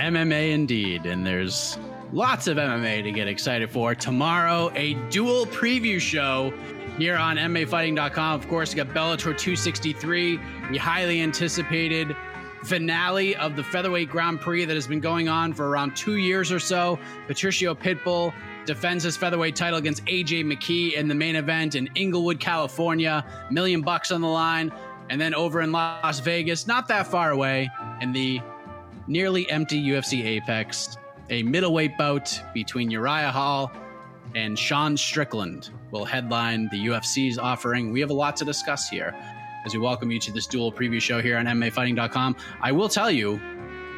MMA indeed, and there's lots of MMA to get excited for. Tomorrow, a dual preview show here on MMAfighting.com. Of course, you got Bellator 263, the highly anticipated finale of the featherweight Grand Prix that has been going on for around two years or so. Patricio Pitbull defends his featherweight title against AJ McKee in the main event in Inglewood, California. Million bucks on the line. And then over in Las Vegas, not that far away, in the nearly empty UFC Apex, a middleweight bout between Uriah Hall and Sean Strickland will headline the UFC's offering. We have a lot to discuss here as we welcome you to this dual preview show here on MMAfighting.com. I will tell you,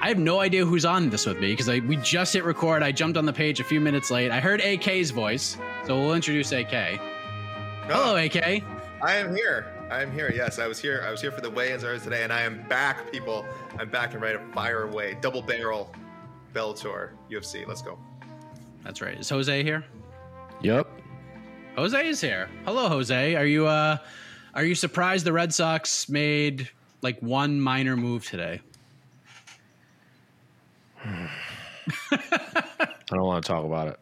I have no idea who's on this with me because we just hit record. I jumped on the page a few minutes late. I heard AK's voice, so we'll introduce AK. Oh. Hello, AK. I am here. I am here. Yes, I was here. I was here for the weigh-ins earlier today, and I am back, people. I'm back and ready to fire away. Double barrel, Bellator, UFC. Let's go. That's right. Is Jose here? Yep. Jose is here. Hello, Jose. Are you uh are you surprised the Red Sox made like one minor move today? I don't want to talk about it.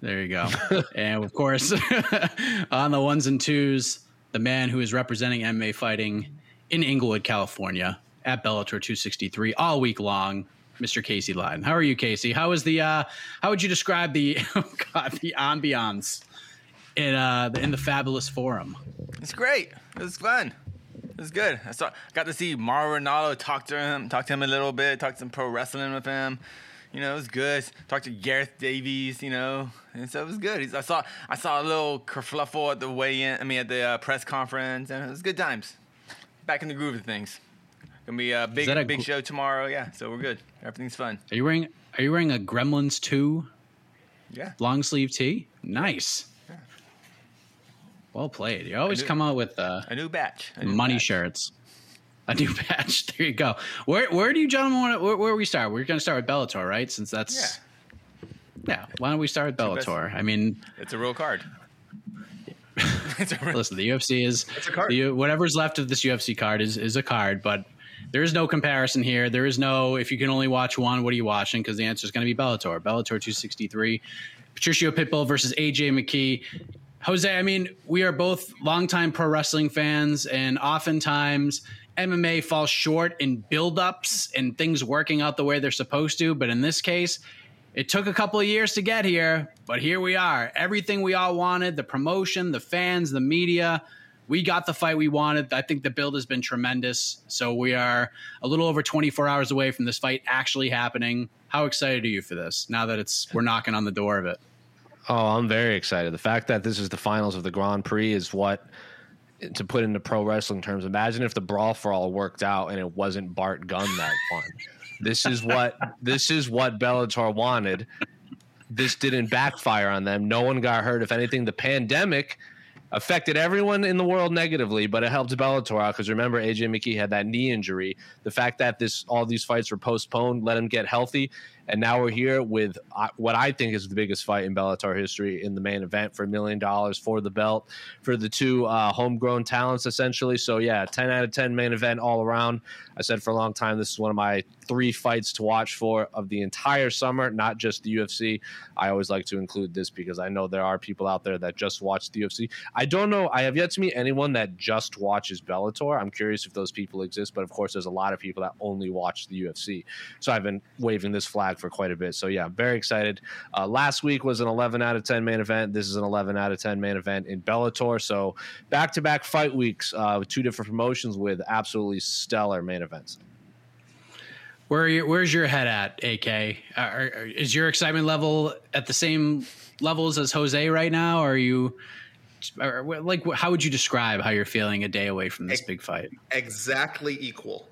There you go. and of course, on the ones and twos, the man who is representing MMA fighting in Inglewood, California, at Bellator 263 all week long, Mr. Casey Leydon. How are you, Casey? How is the uh how would you describe the oh god, the ambiance in uh in the fabulous forum? It's great. It was fun. It was good. I saw got to see Mauro Ranallo talk to him, talk to him a little bit, talk some pro wrestling with him. You know, it was good. Talked to Gareth Davies, you know, and so it was good. He's, I saw I saw a little kerfluffle at the weigh-in. I mean, at the uh, press conference, and it was good times. Back in the groove of things. Gonna be a big a big gr- show tomorrow. Yeah, so we're good. Everything's fun. Are you wearing are you wearing a Gremlins 2 Yeah. long sleeve tee? Nice. Yeah. Well played. You always knew- come out with uh A new batch. A new money batch. shirts. A new patch. There you go. Where where do you gentlemen want to, where, where we start? We're going to start with Bellator, right? Since that's yeah. Why don't we start with Bellator? I mean, It's a real card. it's a real, listen, the UFC is a card. the- whatever's left of this UFC card is is a card, but there is no comparison here. There is no if you can only watch one, what are you watching? Because the answer is going to be Bellator. Bellator 263. Patricio Pitbull versus AJ McKee. Jose, I mean, we are both longtime pro wrestling fans, and oftentimes MMA falls short in buildups and things working out the way they're supposed to. But in this case, it took a couple of years to get here, but here we are. Everything we all wanted the promotion, the fans, the media. We got the fight we wanted. I think the build has been tremendous. So we are a little over 24 hours away from this fight actually happening. How excited are you for this now that it's we're knocking on the door of it? Oh, I'm very excited. The fact that this is the finals of the Grand Prix is what to put into pro wrestling terms. Imagine if the brawl for all worked out and it wasn't Bart Gunn that won. this is what this is what Bellator wanted. This didn't backfire on them. No one got hurt. If anything, the pandemic affected everyone in the world negatively, but it helped Bellator out because remember AJ McKee had that knee injury. The fact that this all these fights were postponed let him get healthy, And now we're here with uh, what I think is the biggest fight in Bellator history in the main event for a million dollars for the belt for the two uh, homegrown talents, essentially. So, yeah, 10 out of 10 main event all around. I said for a long time, this is one of my three fights to watch for of the entire summer, not just the UFC. I always like to include this because I know there are people out there that just watch the UFC. I don't know. I have yet to meet anyone that just watches Bellator. I'm curious if those people exist, but of course, there's a lot of people that only watch the UFC. So I've been waving this flag for quite a bit. So yeah, I'm very excited. Uh, last week was an 11 out of 10 main event. This is an 11 out of 10 main event in Bellator. So back to back fight weeks uh, with two different promotions with absolutely stellar main events. Where you, where's your head at, AK? Are, are, is your excitement level at the same levels as Jose right now? Or are you or, like how would you describe how you're feeling a day away from this big fight? Exactly equal.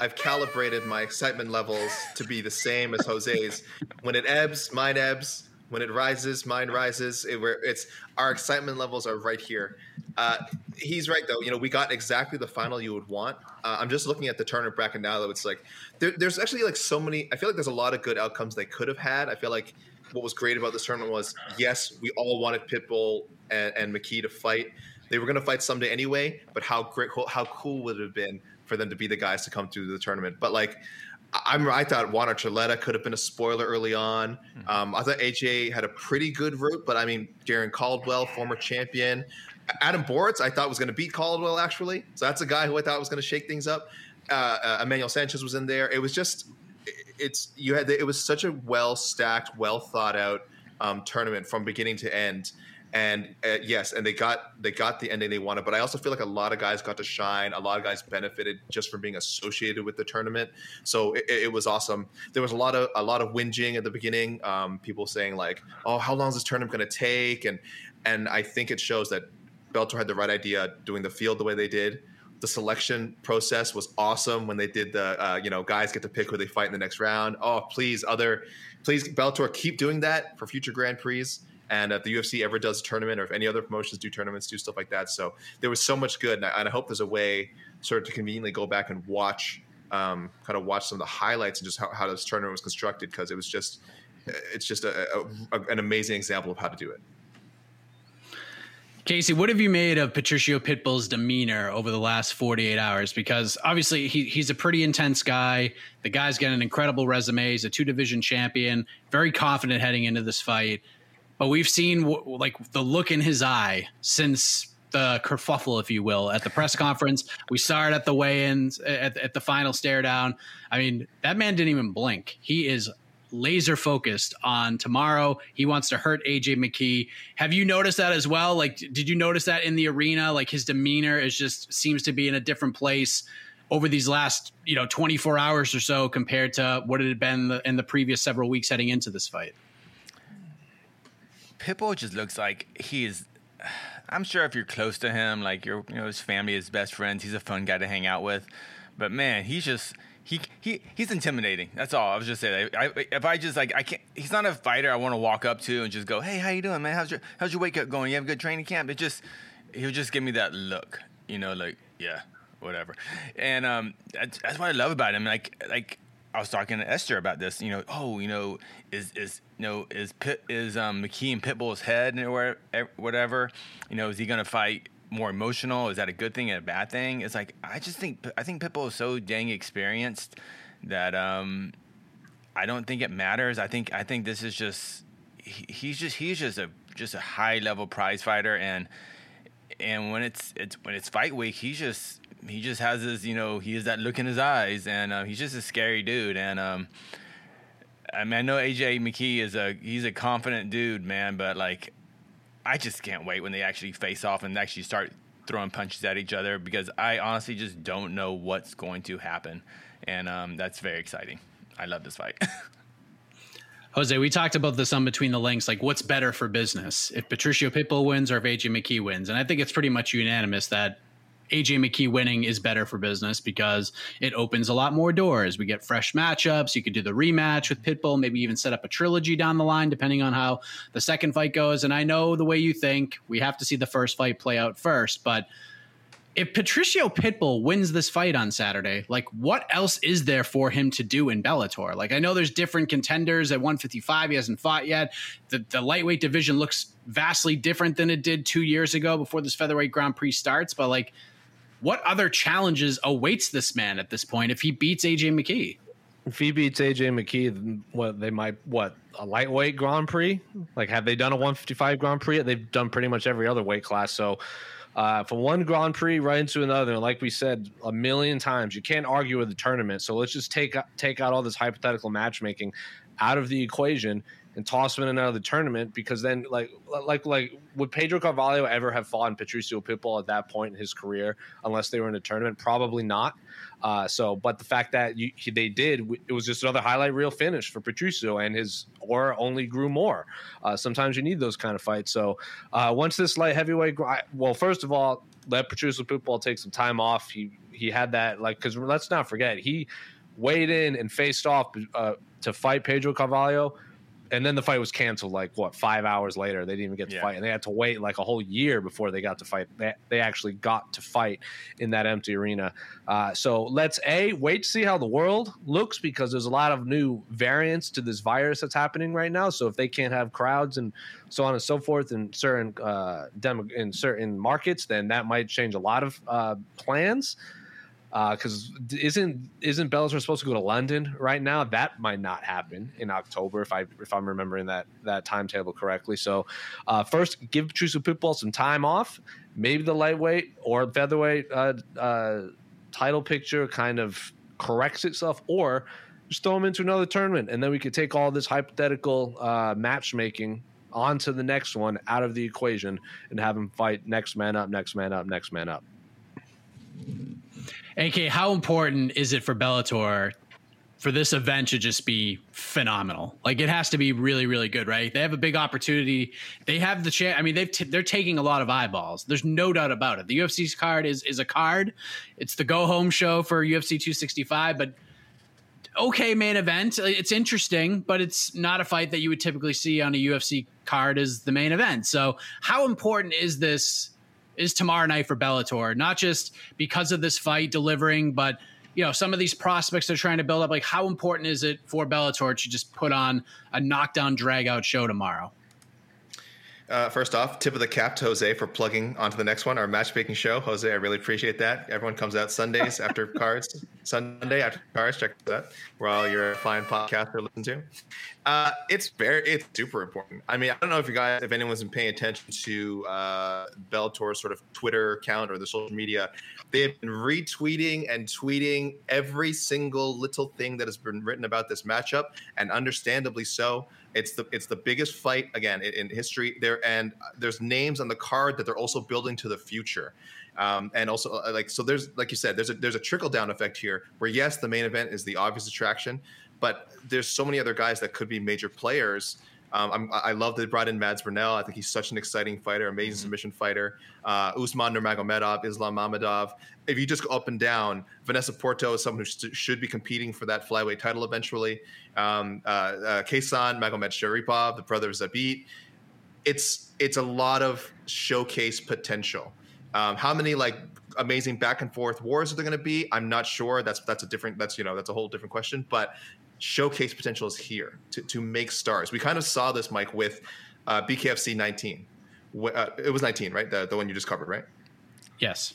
I've calibrated my excitement levels to be the same as Jose's. When it ebbs, mine ebbs. When it rises, mine rises. It, it's our excitement levels are right here. Uh, he's right though. You know, we got exactly the final you would want. Uh, I'm just looking at the tournament bracket now. Though it's like there, there's actually like so many. I feel like there's a lot of good outcomes they could have had. I feel like what was great about this tournament was yes, we all wanted Pitbull and, and McKee to fight. They were going to fight someday anyway, but how great, how cool would it have been for them to be the guys to come through the tournament? But like, I'm I thought Juan Archuleta could have been a spoiler early on. Mm-hmm. Um, I thought AJ had a pretty good route, but I mean, Darrion Caldwell, former champion, Adam Borics, I thought was going to beat Caldwell actually. So that's a guy who I thought was going to shake things up. Uh, uh, Emmanuel Sanchez was in there. It was just, it's you had it was such a well stacked, well thought out um, tournament from beginning to end and uh, yes, and they got they got the ending they wanted. But I also feel like a lot of guys got to shine. A lot of guys benefited just from being associated with the tournament. So it, it was awesome. There was a lot of a lot of whinging at the beginning. Um, people saying like, "Oh, how long is this tournament going to take?" And and I think it shows that Bellator had the right idea doing the field the way they did. The selection process was awesome when they did the uh, you know guys get to pick who they fight in the next round. Oh, please, other please Bellator keep doing that for future Grand Prix and if the UFC ever does a tournament or if any other promotions do tournaments, do stuff like that. So there was so much good, and I, and I hope there's a way sort of to conveniently go back and watch, um, kind of watch some of the highlights and just how, how this tournament was constructed because it was just, it's just a, a, an amazing example of how to do it. Casey, what have you made of Patricio Pitbull's demeanor over the last 48 hours? Because obviously he, he's a pretty intense guy. The guy's got an incredible resume. He's a two division champion, very confident heading into this fight but we've seen like the look in his eye since the kerfuffle, if you will, at the press conference. We saw it at the weigh-ins, at, at the final stare down. I mean, that man didn't even blink. He is laser focused on tomorrow. He wants to hurt AJ McKee. Have you noticed that as well? Like, did you notice that in the arena? Like his demeanor is just seems to be in a different place over these last you know 24 hours or so compared to what it had been in the previous several weeks heading into this fight. Pitbull just looks like he is. I'm sure if you're close to him, like your you know his family, his best friends, he's a fun guy to hang out with. But man, he's just he he he's intimidating. That's all I was just saying. I, if I just like I can't. He's not a fighter I want to walk up to and just go, hey, how you doing, man? How's your how's your wake up going? You have a good training camp? It just he'll just give me that look, you know, like yeah, whatever. And um, that's, that's what I love about him. Like like I was talking to Esther about this. You know, oh, you know, is is you know is Pit is um, McKee in Pitbull's head or whatever? You know, is he gonna fight more emotional? Is that a good thing and a bad thing? It's like I just think I think Pitbull is so dang experienced that um, I don't think it matters. I think I think this is just he, he's just he's just a just a high level prize fighter and and when it's it's when it's fight week, he's just he just has this, you know, he has that look in his eyes, and uh, he's just a scary dude. And um, I mean, I know AJ McKee is a he's a confident dude, man, but like, I just can't wait when they actually face off and actually start throwing punches at each other because I honestly just don't know what's going to happen, and um, that's very exciting. I love this fight. Jose, we talked about this on between the links, like what's better for business, if Patricio Pitbull wins or if AJ McKee wins, and I think it's pretty much unanimous that AJ McKee winning is better for business because it opens a lot more doors. We get fresh matchups. You could do the rematch with Pitbull, maybe even set up a trilogy down the line, depending on how the second fight goes. And I know the way you think, we have to see the first fight play out first, but if Patricio Pitbull wins this fight on Saturday, like what else is there for him to do in Bellator? Like I know there's different contenders at 155. He hasn't fought yet. The the lightweight division looks vastly different than it did two years ago before this featherweight Grand Prix starts. But like, what other challenges awaits this man at this point if he beats AJ McKee? If he beats AJ McKee, what they might what a lightweight Grand Prix? Like have they done a 155 Grand Prix? They've done pretty much every other weight class. So uh, from one Grand Prix right into another. Like we said a million times, you can't argue with the tournament. So let's just take take out all this hypothetical matchmaking out of the equation and toss him in another tournament because then like like like would Pedro Carvalho ever have fought Patricio Pitbull at that point in his career unless they were in a tournament? Probably not. Uh, so, but the fact that you, they did, it was just another highlight reel finish for Patricio, and his aura only grew more. Uh, sometimes you need those kind of fights. So, uh, once this light heavyweight, well, first of all, let Patricio Pitbull take some time off. He he had that like because let's not forget he weighed in and faced off uh, to fight Pedro Carvalho and then the fight was canceled like what five hours later they didn't even get to yeah. fight and they had to wait like a whole year before they got to fight they, they actually got to fight in that empty arena uh, so let's a wait to see how the world looks because there's a lot of new variants to this virus that's happening right now so if they can't have crowds and so on and so forth in certain uh, demo, in certain markets then that might change a lot of uh, plans because uh, isn't isn't Bellator supposed to go to London right now? That might not happen in October if I if I'm remembering that that timetable correctly. So uh, first, give Patricio Pitbull some time off. Maybe the lightweight or featherweight uh, uh, title picture kind of corrects itself, or just throw him into another tournament, and then we could take all this hypothetical uh, matchmaking onto the next one out of the equation and have him fight next man up, next man up, next man up. AK, how important is it for Bellator for this event to just be phenomenal? Like it has to be really, really good, right? They have a big opportunity. They have the chance. I mean, they've t- they're taking a lot of eyeballs. There's no doubt about it. The UFC's card is is a card. It's the go home show for UFC 265, but okay main event. It's interesting, but it's not a fight that you would typically see on a UFC card as the main event. So, how important is this is tomorrow night for Bellator, not just because of this fight delivering, but you know some of these prospects they're trying to build up. Like, how important is it for Bellator to just put on a knockdown, drag out show tomorrow? Uh, first off, tip of the cap to Jose for plugging onto the next one, our matchmaking show. Jose, I really appreciate that. Everyone comes out Sundays after cards, Sunday after cards. Check that. We're all your fine podcaster listen to. Uh, it's very, it's super important. I mean, I don't know if you guys, if anyone's been paying attention to uh, Bellator's sort of Twitter account or the social media, they have been retweeting and tweeting every single little thing that has been written about this matchup, and understandably so. It's the it's the biggest fight again in, in history there, and there's names on the card that they're also building to the future. Um, and also uh, like so there's like you said there's a there's a trickle down effect here where yes the main event is the obvious attraction but there's so many other guys that could be major players um, i love that they brought in Mads Burnell. I think he's such an exciting fighter, amazing mm-hmm. submission fighter. Uh, Usman Nurmagomedov, Islam Mamedov. If you just go up and down, Vanessa Porto is someone who should be competing for that flyweight title eventually. Um, uh, uh, Kaysan Magomed Sharipov, the brother of Zabit. It's it's a lot of showcase potential. Um, how many like amazing back and forth wars are there going to be? I'm not sure. That's that's a different. That's you know that's a whole different question. But showcase potential is here to, to make stars. We kind of saw this, Mike, with uh, BKFC 19. Uh, it was 19, right? The, the one you just covered, right? Yes.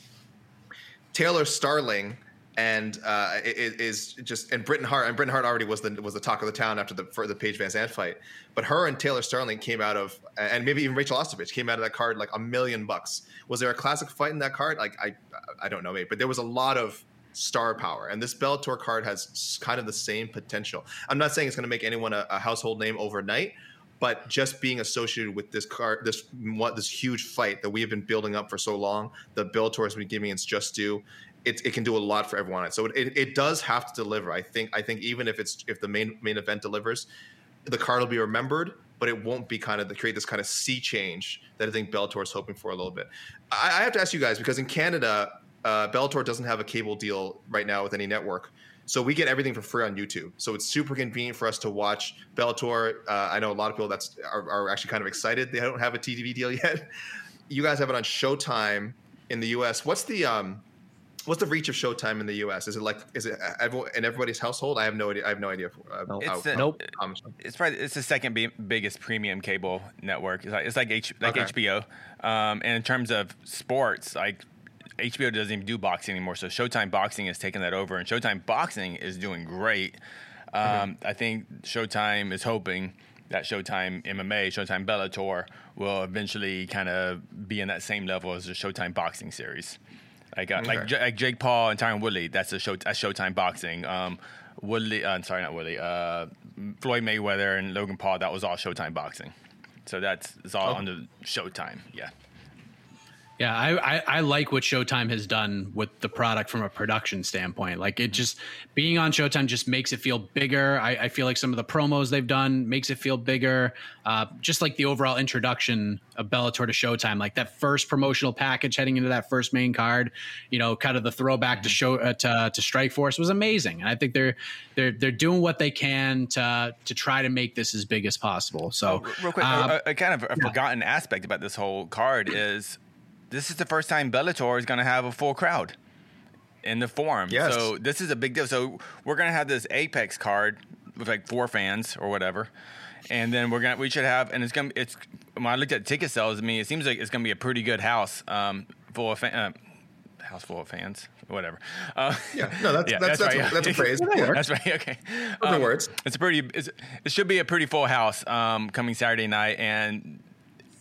Taylor Starling and uh, is just and Britain Hart and Britain Hart already was the was the talk of the town after the for the Paige VanZant fight, but her and Taylor Starling came out of and maybe even Rachel Ostovich came out of that card like a million bucks. Was there a classic fight in that card? Like I I don't know, mate, but there was a lot of star power. And this Bellator card has kind of the same potential. I'm not saying it's going to make anyone a, a, household name overnight, but just being associated with this card, this what this huge fight that we have been building up for so long, the Bellator has been giving its just due. It, it can do a lot for everyone. So it, it does have to deliver. I think. I think even if it's if the main main event delivers, the card will be remembered but it won't be kind of the create this kind of sea change that I think Bellator is hoping for a little bit. I, I have to ask you guys because in Canada, uh, Bellator doesn't have a cable deal right now with any network. So we get everything for free on YouTube. So it's super convenient for us to watch Bellator. Uh, I know a lot of people that's are, are, actually kind of excited they don't have a TV deal yet. You guys have it on Showtime, in the U.S. What's the um, what's the reach of Showtime in the U.S.? Is it like is it everyone, in everybody's household? I have no idea. I have no idea. Uh, Nope. how- It's the- how- Nope. um, It's probably it's the second bi- biggest premium cable network. It's like it's like, H, like Okay. HBO. Um, and in terms of sports, like HBO doesn't even do boxing anymore. So Showtime Boxing has taken that over, and Showtime Boxing is doing great. Um, I think Showtime is hoping that Showtime MMA, Showtime Bellator will eventually kind of be in that same level as the Showtime Boxing series. Like uh, like, J- like Jake Paul and Tyron Woodley, that's a show that's Showtime Boxing. Um, Woodley, uh, sorry, not Woodley. Uh, Floyd Mayweather and Logan Paul, that was all Showtime Boxing. So that's it's all Oh. under Showtime. Yeah. Yeah, I, I, I like what Showtime has done with the product from a production standpoint. Like it just being on Showtime just makes it feel bigger. I, I feel like some of the promos they've done makes it feel bigger. Uh, just like the overall introduction of Bellator to Showtime, like that first promotional package heading into that first main card, you know, kind of the throwback to show uh, to, to Strikeforce was amazing. And I think they're they're they're doing what they can to to try to make this as big as possible. So Oh, real quick, uh, a, a kind of a forgotten aspect about this whole card is this is the first time Bellator is going to have a full crowd in the forum. Yes. So this is a big deal. So we're going to have this Apex card with like four fans or whatever. And then we're gonna we should have and it's gonna it's when I looked at ticket sales, I mean it seems like it's gonna be a pretty good house um, full of fan, uh, house full of fans, whatever. Uh, Yeah, no, that's that's that's, right, a, that's a phrase. Yeah. That's right. Okay. Those are Um, words. It's a pretty. It's, it should be a pretty full house um, coming Saturday night, and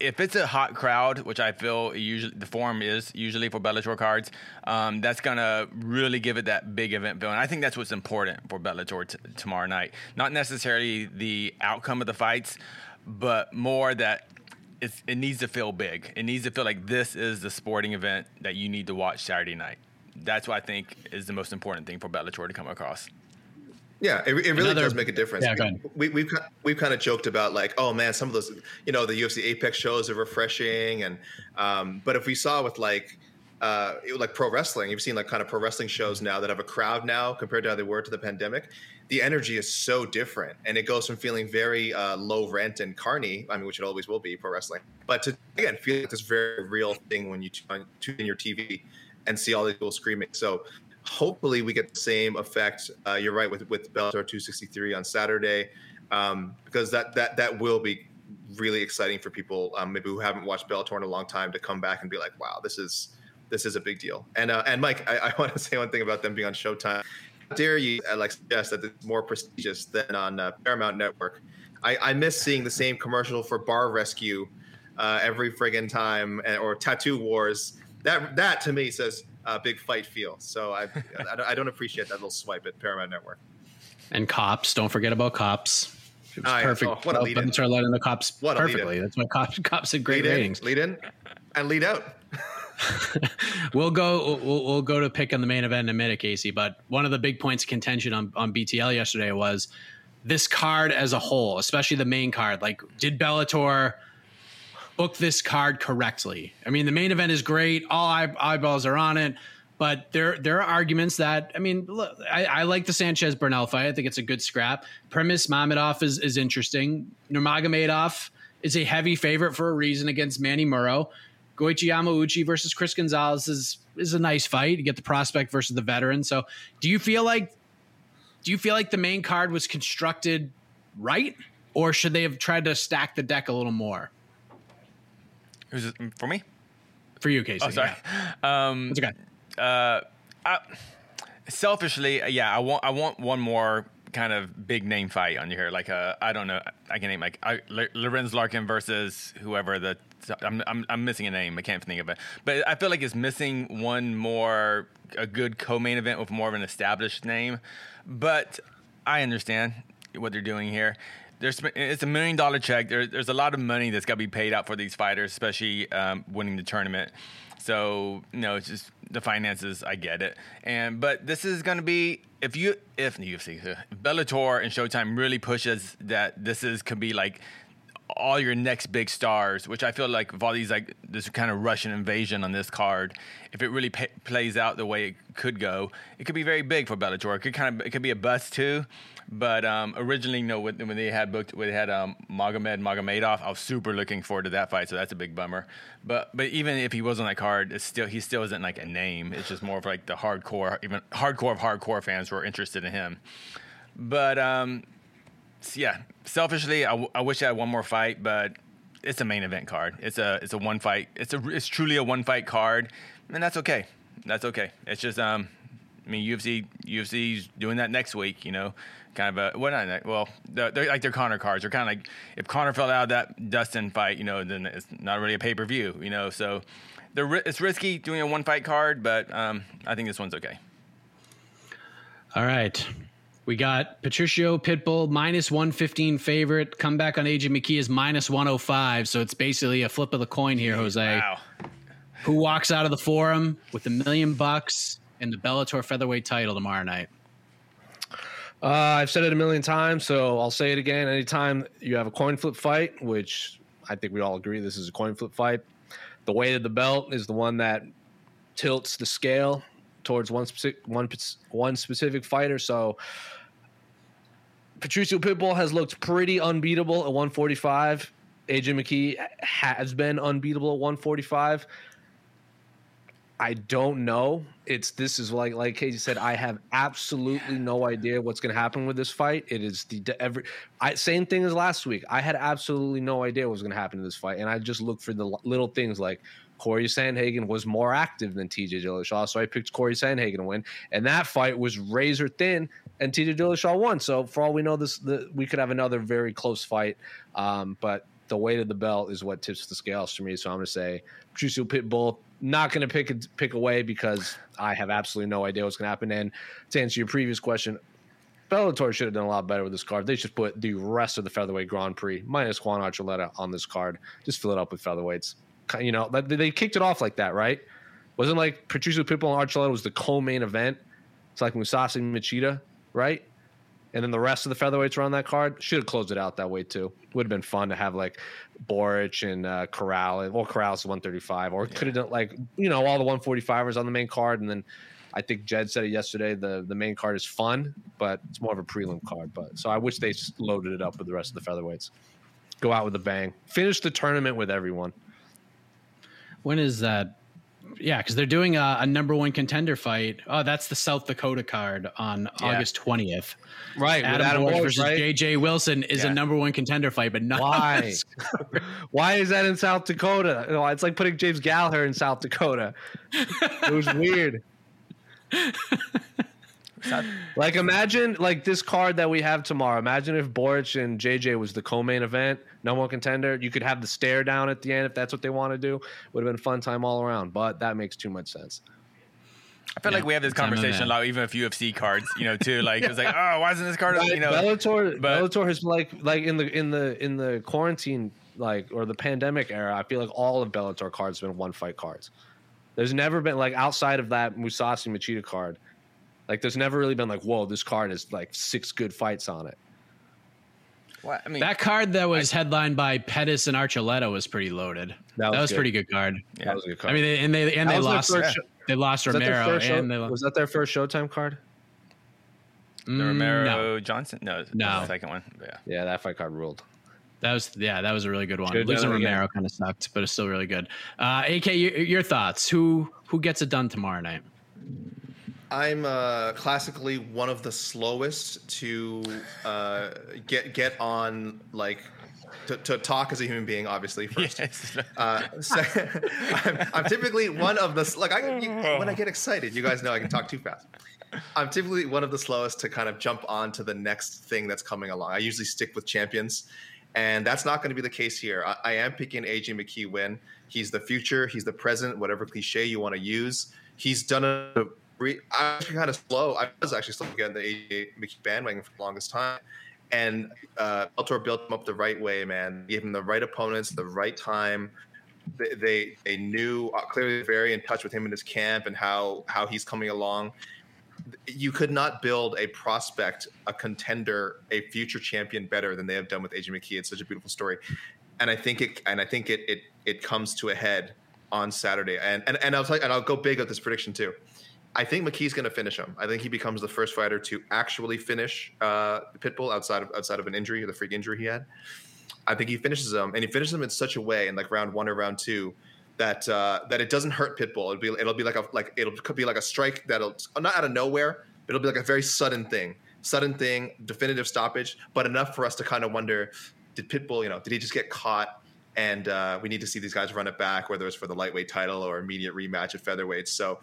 if it's a hot crowd, which I feel usually the forum is usually for Bellator cards, um, that's gonna really give it that big event feel. And I think that's what's important for Bellator t- tomorrow night. Not necessarily the outcome of the fights, but more that. It needs to feel big. It needs to feel like this is the sporting event that you need to watch Saturday night. That's what I think is the most important thing for Bellator to come across. Yeah, it, it really Another- does make a difference. Yeah, go ahead. We, we've we've kind of joked about like, oh man, some of those, you know, the UFC Apex shows are refreshing, and um, but if we saw with like. Uh, it- like pro wrestling, you've seen like kind of pro wrestling shows now that have a crowd now compared to how they were to the pandemic. The energy is so different, and it goes from feeling very uh, low rent and carny. I mean, which it always will be pro wrestling, but to again feel like this very real thing when you tune in your TV and see all these people screaming. So hopefully we get the same effect. Uh, you're right with with Bellator 263 on Saturday, um, because that that that will be really exciting for people um, maybe who haven't watched Bellator in a long time to come back and be like, wow, this is this is a big deal. And uh, and Mike, I, I want to say one thing about them being on Showtime. How dare you uh, like suggest that it's more prestigious than on uh, Paramount Network? I, I miss seeing the same commercial for Bar Rescue uh, every friggin' time, and, or Tattoo Wars. That that to me says uh, big fight feel. So I, I don't- I don't appreciate that little swipe at Paramount Network. and cops. Don't forget about cops. It was yeah. perfect. Oh, what a. Bellator led in the cops What perfectly. That's why cops cops had great lead ratings. in, lead in, and lead out. We'll go. We'll, we'll go to pick on the main event in a minute, Casey. But one of the big points of contention on on BTL yesterday was this card as a whole, especially the main card. Like, did Bellator book this card correctly? I mean, the main event is great. All eye, eyeballs are on it. But there, there are arguments that I mean, look, I, I like the Sanchez Burnell fight. I think it's a good scrap. Primus Mamedov is is interesting. Nurmagomedov is a heavy favorite for a reason against Manny Muro. Goichi Yamauchi versus Chris Gonzalez is is a nice fight. You get the prospect versus the veteran. So, do you feel like do you feel like the main card was constructed right, or should they have tried to stack the deck a little more Who's it, for me? for you, Casey? Oh, sorry. Um, It's okay. uh, I, selfishly, uh, yeah, I want I want one more kind of big name fight on here. Like uh, I don't know, I can name like I, L- Lorenz Larkin versus whoever the. I'm, I'm I'm missing a name. I can't think of it. But I feel like it's missing one more a good co-main event with more of an established name. But I understand what they're doing here. There's it's a million dollar check. There, there's a lot of money that's got to be paid out for these fighters, especially um, winning the tournament. So you know, it's just the finances. I get it, and but this is going to be if you if UFC, uh, Bellator and Showtime really pushes that this is could be like all your next big stars, which I feel like with all these like this kind of Russian invasion on this card, if it really pa plays out the way it could go, it could be very big for Bellator. It could kind of it could be a bust too. But um, originally, you know, when, when they had booked, when they had um, Magomed Magomedov, I was super looking forward to that fight. So that's a big bummer. But but even if he was on that card, it's still he still isn't like a name. It's just more of like the hardcore, even hardcore of hardcore fans who are interested in him. But um, yeah, selfishly, I, w- I wish I had one more fight, but it's a main event card. It's a it's a one fight. It's a it's truly a one fight card, and that's okay. That's okay. It's just um, I mean UFC UFC's doing that next week. You know, kind of a well not well they're, they're like their Conor cards. They're kind of like if Conor fell out of that Dustin fight, you know, then it's not really a pay per view. You know, so they're it's risky doing a one fight card, but um, I think this one's okay. All right. We got Patricio Pitbull minus 115 favorite. Comeback on AJ McKee is minus 105. So it's basically a flip of the coin here, Jose. Wow. Who walks out of the forum with a million bucks and the Bellator featherweight title tomorrow night? Uh, I've said it a million times, so I'll say it again. Anytime you have a coin flip fight, which I think we all agree this is a coin flip fight, the weight of the belt is the one that tilts the scale towards one specific one one specific fighter. So Patricio Pitbull has looked pretty unbeatable at 145. AJ McKee has been unbeatable at 145. I don't know. It's this is like like Casey said. I have absolutely no idea what's going to happen with this fight. It is the every I, same thing as last week. I had absolutely no idea what was going to happen in this fight, and I just looked for the little things like Corey Sandhagen was more active than TJ Dillashaw, so I picked Corey Sandhagen to win, and that fight was razor thin, and TJ Dillashaw won. So for all we know, this the, we could have another very close fight, um, but the weight of the belt is what tips the scales for me. So I'm going to say Patricio Pitbull not going to pick pick away because I have absolutely no idea what's going to happen. And to answer your previous question, Bellator should have done a lot better with this card. They should put the rest of the featherweight Grand Prix minus Juan Archuleta on this card. Just fill it up with featherweights. You know, they kicked it off like that, right? Wasn't like Patricio Pitbull and Archuleta was the co-main event. It's like Mousasi and Machida, right? And then the rest of the featherweights were on that card. Should have closed it out that way too. Would have been fun to have like Boric and uh, Corral. Well, Corral's 135, or yeah. could have done like you know all the 145ers on the main card, and then I think Jed said it yesterday. The the main card is fun, but it's more of a prelim card. But so I wish they loaded it up with the rest of the featherweights. Go out with a bang. Finish the tournament with everyone. When is that? Yeah, because they're doing a, a, number one contender fight. Oh, that's the South Dakota card on yeah. August twentieth. Right, Adam, Adam Boyd versus right? JJ Wilson is yeah. a number one contender fight, but not why? why is that in South Dakota? it's like putting James Gallagher in South Dakota. it was weird. like imagine like this card that we have tomorrow. Imagine if Boric and JJ was the co-main event, no one contender. You could have the stare down at the end if that's what they want to do. Would have been a fun time all around. But that makes too much sense. I feel yeah, like we have this conversation a lot, even with UFC cards, you know, too. Like it's like, oh, why isn't this card? Right. You know, Bellator, but, Bellator has like like in the in the in the quarantine like or the pandemic era. I feel like all of Bellator cards have been one fight cards. There's never been like outside of that Mousasi Machida card like, there's never really been like, whoa, this card has like six good fights on it. Well, I mean, that card that was I, headlined by Pettis and Archuleta was pretty loaded. That was, that was pretty good card. Yeah. That was a good card. I mean, they, and they and that they lost. Yeah. They lost was Romero, and they was that their first Showtime card? The mm, Romero no. Johnson? No, no, the second one. Yeah, yeah, that fight card ruled. That was yeah, that was a really good one. Losing Romero kind of sucked, but it's still really good. Uh, AK, your, your thoughts? Who who gets it done tomorrow night? I'm uh, classically one of the slowest to uh, get get on like to, to, talk as a human being, obviously first. Yes. Uh, so, I'm, I'm, typically one of the like I you, when I get excited, you guys know I can talk too fast. I'm typically one of the slowest to kind of jump on to the next thing that's coming along. I usually stick with champions, and that's not going to be the case here. I, I am picking AJ McKee win. He's the future. He's the present. Whatever cliche you want to use, he's done a I was kind of slow. I was actually slow getting the AJ McKee bandwagon for the longest time. And uh, Bellator built him up the right way, man. Gave him the right opponents, the right time. They they, they knew uh, clearly very in touch with him in his camp and how how he's coming along. you could not build a prospect, a contender, a future champion better than they have done with AJ McKee. It's such a beautiful story, and I think it and I think it it it comes to a head on Saturday. And and, and I'll tell you, and I'll go big with this prediction too. I think McKee's going to finish him. I think he becomes the first fighter to actually finish uh, Pitbull outside of outside of an injury, or the freak injury he had. I think he finishes him, and he finishes him in such a way in like round one or round two that uh, that it doesn't hurt Pitbull. It'll be it'll be like a like it'll could be like a strike that'll not out of nowhere, but it'll be like a very sudden thing, sudden thing, definitive stoppage, but enough for us to kind of wonder: Did Pitbull, you know, did he just get caught? And uh, we need to see these guys run it back, whether it's for the lightweight title or immediate rematch at featherweight. So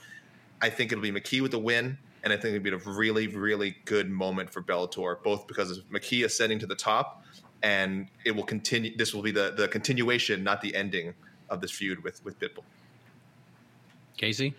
I think it'll be McKee with the win, and I think it'll be a really, really good moment for Bellator, both because of McKee ascending to the top, and it will continue. This will be the the continuation, not the ending of this feud with with Pitbull. Casey,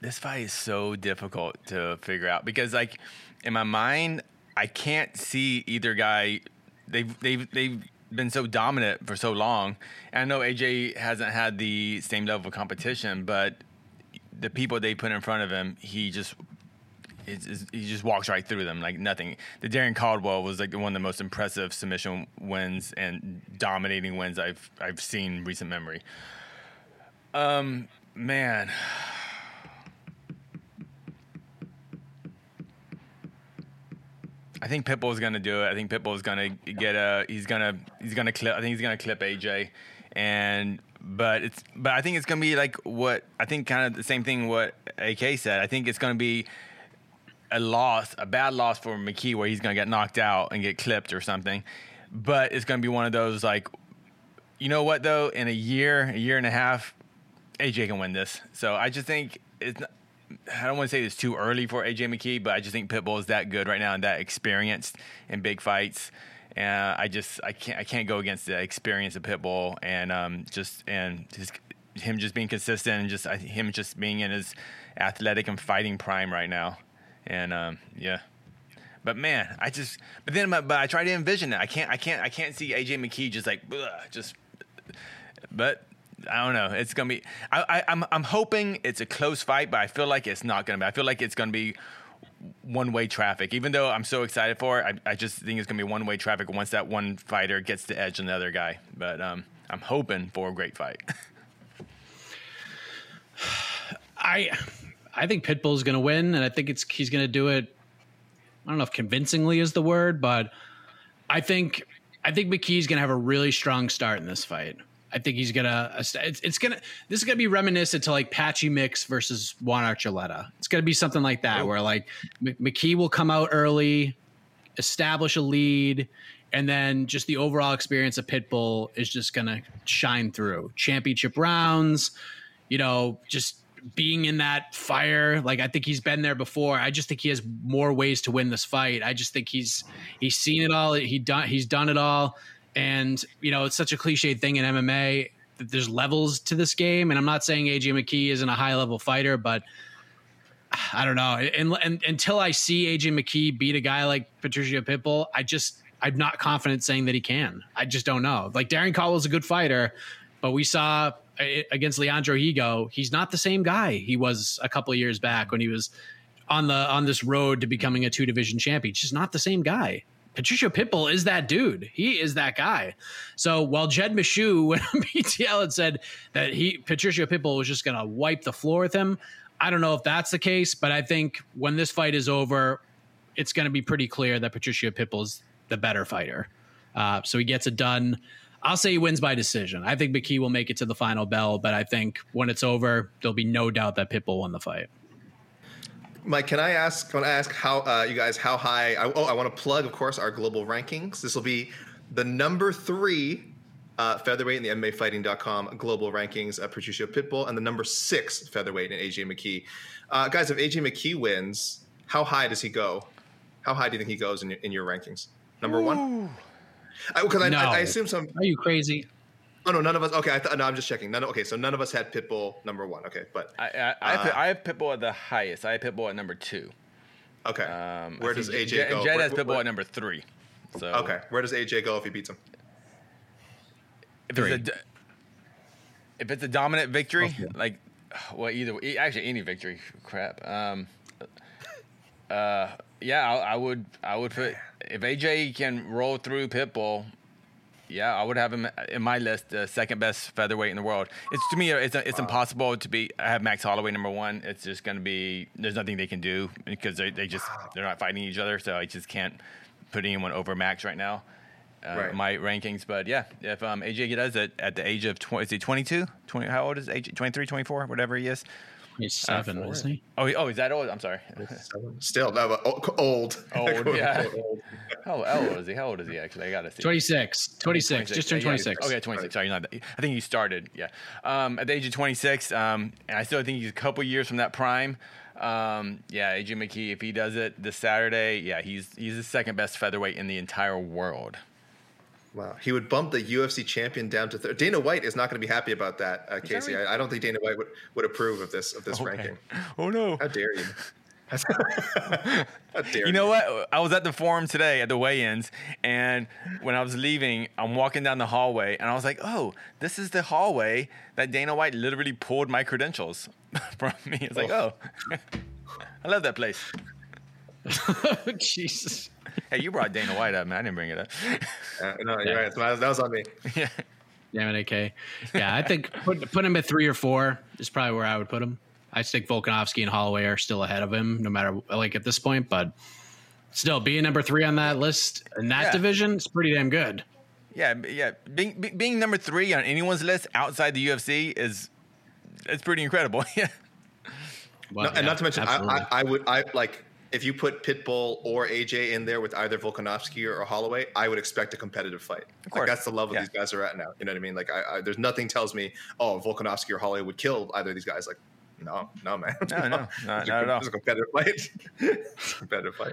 this fight is so difficult to figure out because, like, in my mind, I can't see either guy. They've they've they've been so dominant for so long. And I know AJ hasn't had the same level of competition, but the people they put in front of him, he just he just walks right through them like nothing. The Darrion Caldwell was like one of the most impressive submission wins and dominating wins I've I've seen recent memory. Um, man. I think Pitbull is gonna do it. I think Pitbull is gonna get a. He's gonna. He's gonna clip. I think he's gonna clip AJ, and but it's. But I think it's gonna be like what I think. Kind of the same thing what AK said. I think it's gonna be a loss, a bad loss for McKee, where he's gonna get knocked out and get clipped or something. But it's gonna be one of those like, you know what though? In a year, a year and a half, AJ can win this. So I just think it's. I don't want to say it's too early for AJ McKee, but I just think Pitbull is that good right now and that experienced in big fights. And I just I can't I can't go against the experience of Pitbull and um, just and his, him just being consistent and just him just being in his athletic and fighting prime right now. And um, yeah, but man, I just but then but I try to envision it. I can't I can't I can't see AJ McKee just like just. But I don't know. It's gonna be. I, I, I'm I'm hoping it's a close fight, but I feel like it's not gonna be. I feel like it's gonna be one way traffic. Even though I'm so excited for it, I, I just think it's gonna be one way traffic once that one fighter gets the edge on the other guy. But um, I'm hoping for a great fight. I I think Pitbull's gonna win, and I think it's he's gonna do it. I don't know if convincingly is the word, but I think I think McKee's gonna have a really strong start in this fight. I think he's gonna. Uh, it's, it's, gonna. This is gonna be reminiscent to like Patchy Mix versus Juan Archuleta. It's gonna be something like that, oh. where like McKee will come out early, establish a lead, and then just the overall experience of Pitbull is just gonna shine through. Championship rounds, you know, just being in that fire. Like I think he's been there before. I just think he has more ways to win this fight. I just think he's he's seen it all. He done he's done it all. And, you know, it's such a cliched thing in MMA that there's levels to this game. And I'm not saying AJ McKee isn't a high level fighter, but I don't know. And, and until I see AJ McKee beat a guy like Patricio Pitbull, I just, I'm not confident saying that he can. I just don't know. Like Darrion Caldwell's a good fighter, but we saw uh, against Leandro Higo, he's not the same guy he was a couple years back when he was on the on this road to becoming a two division champion. He's just not the same guy. Patricio Pitbull is that dude. He is that guy. So while Jed Meshew when BTL and said that he Patricio Pitbull was just going to wipe the floor with him, I don't know if that's the case, but I think when this fight is over, it's going to be pretty clear that Patricio is the better fighter. Uh, so he gets it done. I'll say he wins by decision. I think McKee will make it to the final bell, but I think when it's over, there'll be no doubt that Pitbull won the fight. Mike, can I ask? Can I ask how uh, you guys how high? I, oh, I want to plug, of course, our global rankings. This will be the number three uh, featherweight in the MMAfighting.com global rankings of Patricio Pitbull, and the number six featherweight in AJ McKee. Uh, guys, if AJ McKee wins, how high does he go? How high do you think he goes in your, in your rankings? Number Ooh. one. Because I, no. I, I, assume some. Are you crazy? Oh no, none of us. Okay, I th- no, I'm just checking. None. Okay, so none of us had Pitbull number one. Okay, but I I, I, uh, have, I have Pitbull at the highest. I have Pitbull at number two. Okay. Um, where does AJ J- go? Jed has Pitbull where, at number three. So okay, where does AJ go if he beats him? If three. It's a, if it's a dominant victory, okay. like well, either way, actually any victory. Crap. Um, uh, yeah, I, I would. I would put if AJ can roll through Pitbull. Yeah, I would have him in my list, the second best featherweight in the world. It's to me, it's it's impossible to be. I have Max Holloway number one. It's just going to be. There's nothing they can do because they they just they're not fighting each other. So I just can't put anyone over Max right now. Uh, Right. My rankings, but yeah, if um, AJ does it at the age of 20, is he 22? 20, how old is AJ? 23, 24, whatever he is. He's seven, four. isn't he? Oh, oh, is that old? I'm sorry. Still, no, but old. Old, yeah. How, how old is he? How old is he actually? I gotta see. 26. 26. Just turned Yeah, yeah, 26. Okay, 26. Sorry, not that. I think he started. Yeah, um, at the age of 26. Um, and I still think he's a couple years from that prime. Um, yeah, AJ McKee. If he does it this Saturday, yeah, he's he's the second best featherweight in the entire world. Wow, he would bump the UFC champion down to third. Dana White is not going to be happy about that, uh, Casey. right? I, I don't think Dana White would, would approve of this of this ranking. Oh no. How dare you? You know what? I was at the forum today at the weigh-ins, and when I was leaving, I'm walking down the hallway, and I was like, "Oh, this is the hallway that Dana White literally pulled my credentials from me." It's like, "Oh, I love that place." Jesus. Hey, you brought Dana White up, man. I didn't bring it up. Uh, no, you're right. That was, that was on me. yeah. Damn it, AK. Yeah, I think put, put him at three or four is probably where I would put him. I think Volkanovski and Holloway are still ahead of him, no matter like at this point. But still, being number three on that list in that Yeah. division is pretty damn good. Yeah, yeah. Being be- being number three on anyone's list outside the UFC is it's pretty incredible. yeah. Well, No, and not to mention, I. I, I would, I like if you put Pitbull or AJ in there with either Volkanovski or, Holloway, I would expect a competitive fight. Of course. Like that's the level Yeah. these guys are at now. You know what I mean? Like, I, I, there's nothing tells me, oh, Volkanovski or Holloway would kill either of these guys. Like, no, no, man. No, no, not- It's a- not at all. It's a competitive fight. it's a competitive fight.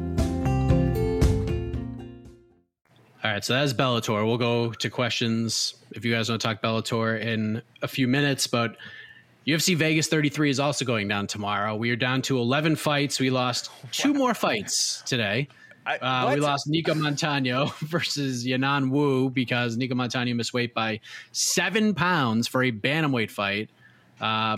All right, so that's Bellator. We'll go to questions if you guys want to talk Bellator in a few minutes, but UFC Vegas 33 is also going down tomorrow. We are down to 11 fights. We lost two more fights today. I- Uh, we lost Nico Montano versus Yanan Wu because Nico Montano missed weight by seven pounds for a bantamweight fight. Uh,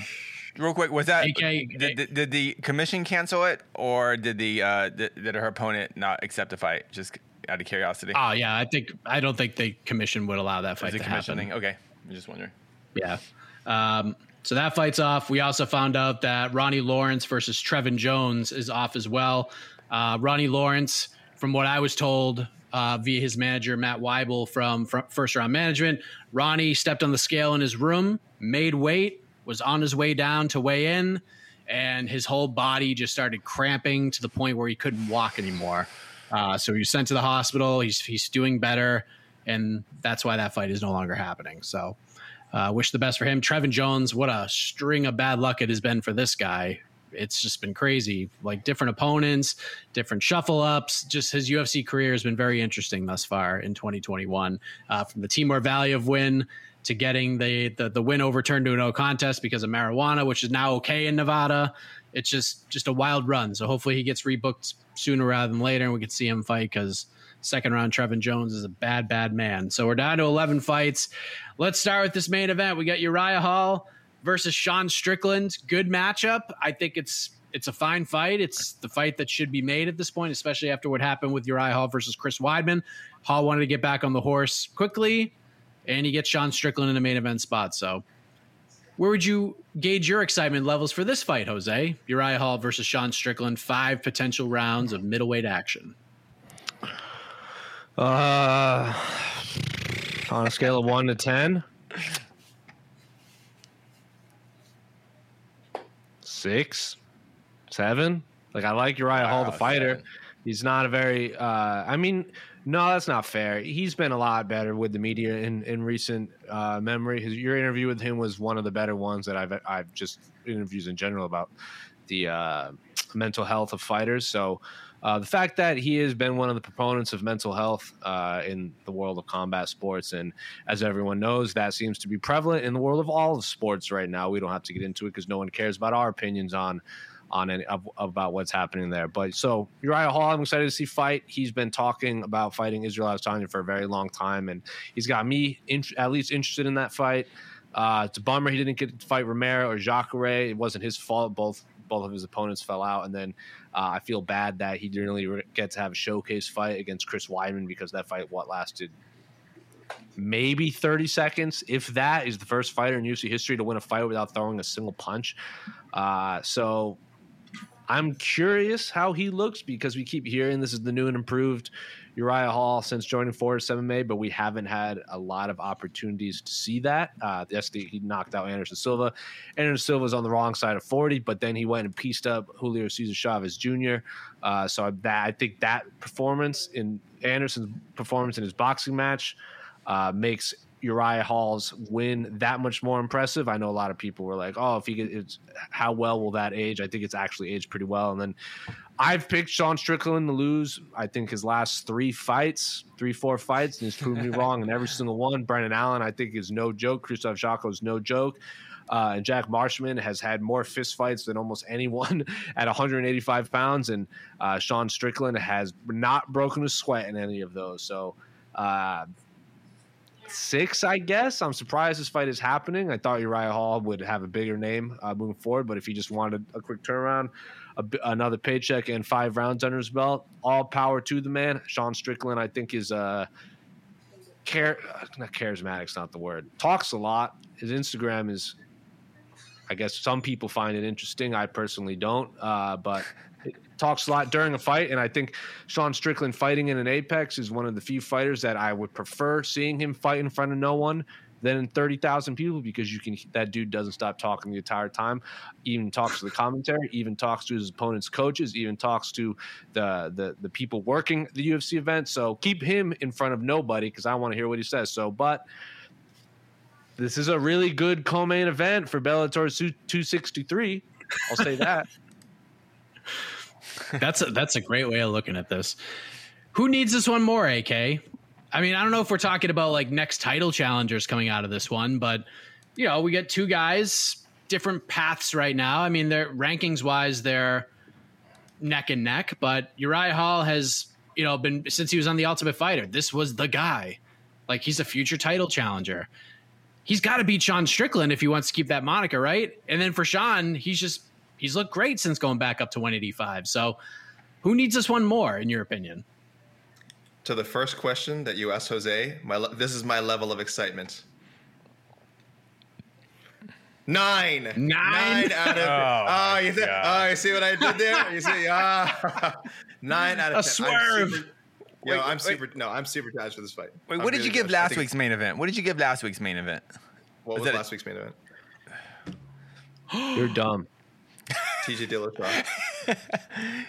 Real quick, was that AK did, did, did the commission cancel it, or did the uh, did, did her opponent not accept the fight? Just out of curiosity. oh yeah, I think I don't think the commission would allow that fight it to happen. thing? Okay, I'm just wondering. Yeah. Um, so that fight's off. We also found out that Ronnie Lawrence versus Trevin Jones is off as well. Uh, Ronnie Lawrence, from what I was told uh, via his manager, Matt Weibel from, from First Round Management, Ronnie stepped on the scale in his room, made weight, was on his way down to weigh in, and his whole body just started cramping to the point where he couldn't walk anymore. Uh, so he was sent to the hospital. He's he's doing better, and that's why that fight is no longer happening. So, uh, wish the best for him. Trevin Jones, what a string of bad luck it has been for this guy. It's just been crazy. Like different opponents, different shuffle ups. Just his UFC career has been very interesting thus far in 2021. Uh, from the Timur of win to getting the, the the win overturned to a no contest because of marijuana, which is now okay in Nevada. It's just just a wild run. So hopefully he gets rebooked sooner rather than later, and we can see him fight because second round Trevin Jones is a bad bad man. So we're down to 11 fights. Let's start with this main event. We got Uriah Hall versus Sean Strickland. Good matchup. I think it's it's a fine fight. It's the fight that should be made at this point, especially after what happened with Uriah Hall versus Chris Weidman. Hall wanted to get back on the horse quickly, and he gets Sean Strickland in the main event spot. So, where would you gauge your excitement levels for this fight, Jose? Uriah Hall versus Sean Strickland, five potential rounds of middleweight action. Uh, on a scale of one to ten, six, seven. Like I like Uriah Hall, the fighter. seven. He's not a very. Uh, I mean, no, that's not fair. He's been a lot better with the media in in recent uh, memory. His your interview with him was one of the better ones that I've I've just interviews in general about the uh, mental health of fighters. So. Uh, the fact that he has been one of the proponents of mental health uh, in the world of combat sports, and as everyone knows, that seems to be prevalent in the world of all of sports right now. We don't have to get into it because no one cares about our opinions on on any of, about what's happening there. But so Uriah Hall, I'm excited to see fight. He's been talking about fighting Israel Adesanya for a very long time, and he's got me in, at least interested in that fight. Uh, it's a bummer he didn't get to fight Romero or Jacare. It wasn't his fault. Both both of his opponents fell out, and then uh, I feel bad that he didn't really get to have a showcase fight against Chris Weidman because that fight what lasted maybe 30 seconds, if that is the first fighter in UFC history to win a fight without throwing a single punch. Uh, so I'm curious how he looks because we keep hearing this is the new and improved Uriah Hall since joining Fortis MMA, but we haven't had a lot of opportunities to see that. Uh, yes, he knocked out Anderson Silva. Anderson Silva was on the wrong side of 40, but then he went and pieced up Julio Cesar Chavez Jr. Uh, so that I think that performance in Anderson's performance in his boxing match uh, makes Uriah Hall's win that much more impressive. I know a lot of people were like, "Oh, if he gets, how well will that age?" I think it's actually aged pretty well. And then I've picked Sean Strickland to lose. I think his last three fights, three four fights, and he's proven me wrong in every single one. Brendan Allen, I think, is no joke. Krzysztof Jotko is no joke. Uh, and Jack Marshman has had more fist fights than almost anyone at 185 pounds, and uh, Sean Strickland has not broken a sweat in any of those. So. Uh, six, I guess. I'm surprised this fight is happening. I thought Uriah Hall would have a bigger name uh, moving forward, but if he just wanted a quick turnaround, a, another paycheck, and five rounds under his belt, all power to the man. Sean Strickland, I think, is uh, care not charismatic's not the word. Talks a lot. His Instagram is, I guess, some people find it interesting. I personally don't, uh, but. Talks a lot during a fight, and I think Sean Strickland fighting in an Apex is one of the few fighters that I would prefer seeing him fight in front of no one than thirty thousand people because you can that dude doesn't stop talking the entire time. Even talks to the commentary, even talks to his opponent's coaches, even talks to the the the people working the UFC event. So keep him in front of nobody because I want to hear what he says. So, but this is a really good co-main event for Bellator 263. I'll say that. That's a, that's a great way of looking at this. Who needs this one more, AK? I mean, I don't know if we're talking about like next title challengers coming out of this one, but you know, we get two guys, different paths right now. I mean, they're rankings wise, they're neck and neck, but Uriah Hall has, you know, been since he was on the Ultimate Fighter, this was the guy. Like he's a future title challenger. He's got to beat Sean Strickland if he wants to keep that moniker, right? And then for Sean, he's just he's looked great since going back up to 185. So, who needs this one more, in your opinion? To the first question that you asked Jose, my le- this is my level of excitement. Nine. Nine? out of. Oh, Oh, you think? God. Oh, you see what I did there? You see? Ah, nine out of A 10. I'm swerve. super- Yo, Wait, I'm wait. super. No, I'm super jazzed for this fight. Wait, I'm what did really you give last week's main event? What did you give last week's main event? What Was was that- last week's main event? You're dumb. TJ Dillashaw.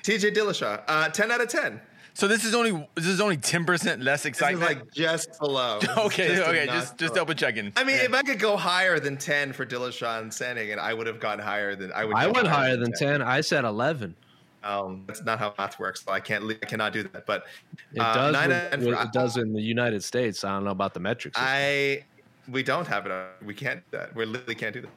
TJ Dillashaw. Uh, ten out of ten. So this is only this is only ten percent less This is excitement. like just below. Okay, just a okay, notch just just double checking. I mean, if I could go higher than ten for Dillashaw and Sandhagen, I would have gone higher than I would. I went higher than 10. I said 11. Um, that's not how math works. So I can't. I cannot do that. But It uh, does. with- out of 10 with- for- it does in the United States. I don't know about the metrics. I we don't have it. We can't do that. We literally can't do that.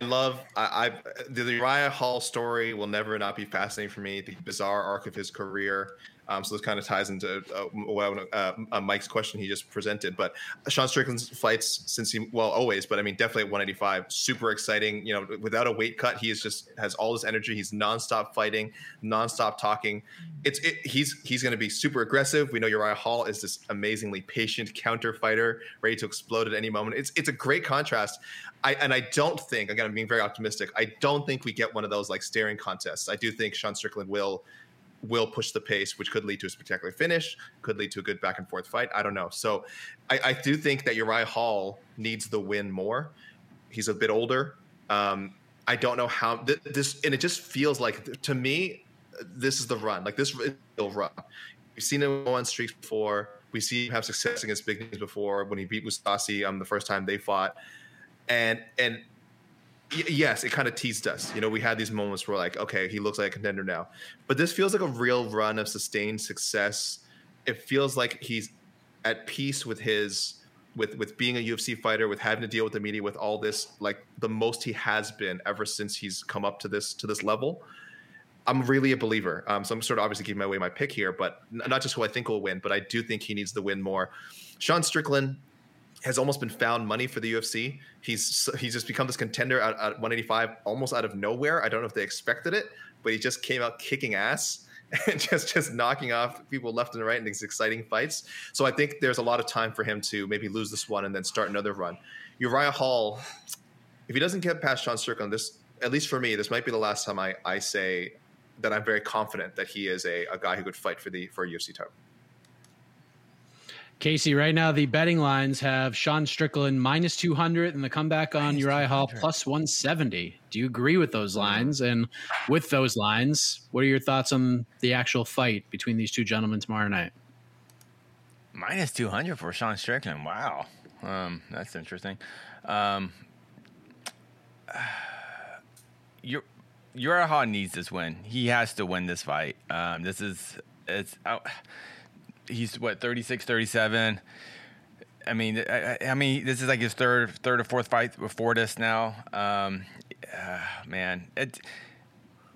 I love. I, I the Uriah Hall story will never not be fascinating for me. The bizarre arc of his career. Um, so this kind of ties into uh, uh, uh, Mike's question he just presented. But Sean Strickland's fights since he well always, but I mean definitely at 185, super exciting. You know, without a weight cut, he is just has all this energy. He's nonstop fighting, nonstop talking. It's it, he's he's going to be super aggressive. We know Uriah Hall is this amazingly patient counter fighter, ready to explode at any moment. It's it's a great contrast. I and I don't think again I'm being very optimistic. I don't think we get one of those like staring contests. I do think Sean Strickland will will push the pace, which could lead to a spectacular finish, could lead to a good back and forth fight. I don't know. So I, I do think that Uriah Hall needs the win more. He's a bit older. Um, I don't know how th- this, and it just feels like to me, this is the run. Like this is the run. We've seen him on streaks before. We see him have success against big names before when he beat Mousasi um, the first time they fought, and and yes, it kind of teased us. You know, we had these moments where like, okay, he looks like a contender now, but this feels like a real run of sustained success. It feels like he's at peace with his with with being a UFC fighter, with having to deal with the media, with all this, like the most he has been ever since he's come up to this to this level. I'm really a believer. Um, so I'm sort of obviously giving away my pick here, but not just who I think will win, but I do think he needs to win more. Sean Strickland has almost been found money for the UFC. He's he's just become this contender at, at 185 almost out of nowhere. I don't know if they expected it, but he just came out kicking ass and just just knocking off people left and right in these exciting fights. So I think there's a lot of time for him to maybe lose this one and then start another run. Uriah Hall, if he doesn't get past Sean Strickland, this at least for me, this might be the last time I, I say that I'm very confident that he is a, a guy who could fight for the for a UFC title. Casey, right now the betting lines have Sean Strickland minus 200 and the comeback on Uriah Hall plus 170. Do you agree with those lines? And with those lines, what are your thoughts on the actual fight between these two gentlemen tomorrow night? Minus 200 for Sean Strickland. Wow. Um, that's interesting. Um, your Uriah Hall needs this win. He has to win this fight. Um, this is it's out. He's what 36, 37. I mean, I, I mean, this is like his third, third or fourth fight before this now. Um, uh, man, it.